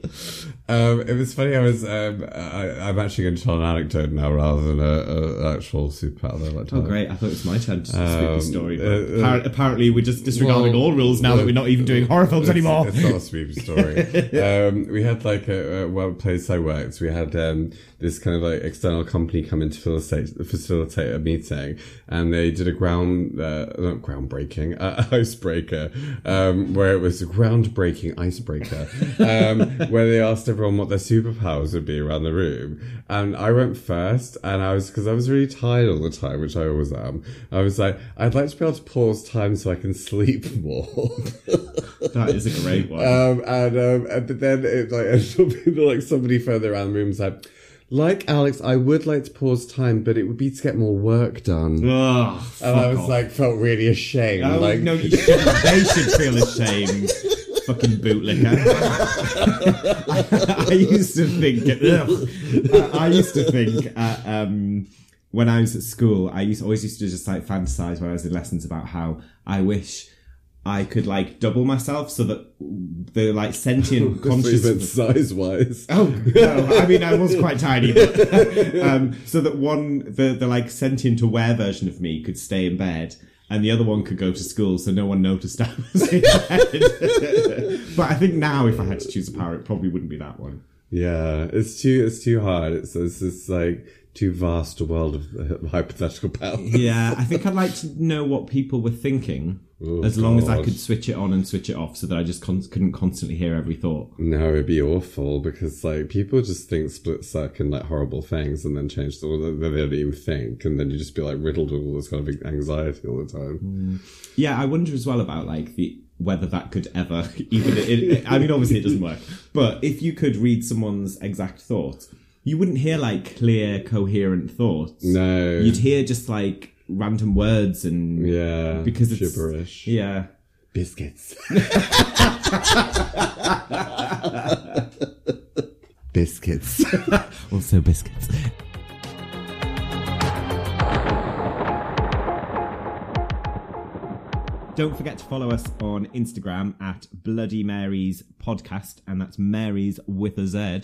Um, it was funny. I was. Um, I, I'm actually going to tell an anecdote now rather than a, a actual superpower. that I like Oh, great. I thought it was my turn to speak Um, the story. But uh, uh, apparently, we're just disregarding Well, all rules now that we're not even doing horror films it's, anymore. It's not a spooky story. um, we had like a, a well place I worked. We had um, this kind of like external company come in to facilitate, facilitate a meeting, and they did a ground uh, not groundbreaking uh, icebreaker, um, where it was a groundbreaking icebreaker, um, where they asked everyone what their superpowers would be around the room, and I went first, and I was because I was really tired all the time, which I always am. I was like, I'd like to be able to pause time so I can sleep more. that is a great one. Um, and, um, and but then it like and like somebody further around the room was like, like Alex, I would like to pause time, but it would be to get more work done. And I was off. like, felt really ashamed. Oh, like, no, you should, they should feel ashamed. Fucking bootlicker. I, I used to think. ugh. I, I used to think. Uh, um, when I was at school, I used always used to just like fantasize when I was in lessons about how I wish I could like double myself so that the like sentient consciousness. size wise. Oh no! I mean, I was quite tiny, but, um, so that one, the the like sentient aware version of me could stay in bed, and the other one could go to school, so no one noticed I was in bed. but I think now, if I had to choose a power, it probably wouldn't be that one. Yeah, it's too it's too hard. It's it's, it's like too vast a world of uh, hypothetical powers. Yeah, I think I'd like to know what people were thinking, Oh, as long as I could switch it on and switch it off, so that I just con- couldn't constantly hear every thought. No, it'd be awful because like people just think split second like horrible things and then change the they don't even think and then you just be like riddled with all this kind of anxiety all the time. Mm. Yeah, I wonder as well about like the whether that could ever even. It, I mean, obviously it doesn't work, but if you could read someone's exact thoughts, you wouldn't hear like clear, coherent thoughts. No, You'd hear just like random words and yeah, because it's gibberish. Yeah. Biscuits. Biscuits. Also biscuits. Don't forget to follow us on Instagram at Bloody Mary's Podcast, and that's Mary's with a Z.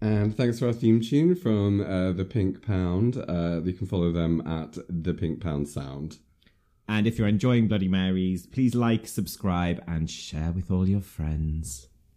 and thanks to our theme tune from uh, the Pink Pound. Uh, you can follow them at the Pink Pound Sound. And if you're enjoying Bloody Marys, please like, subscribe, and share with all your friends.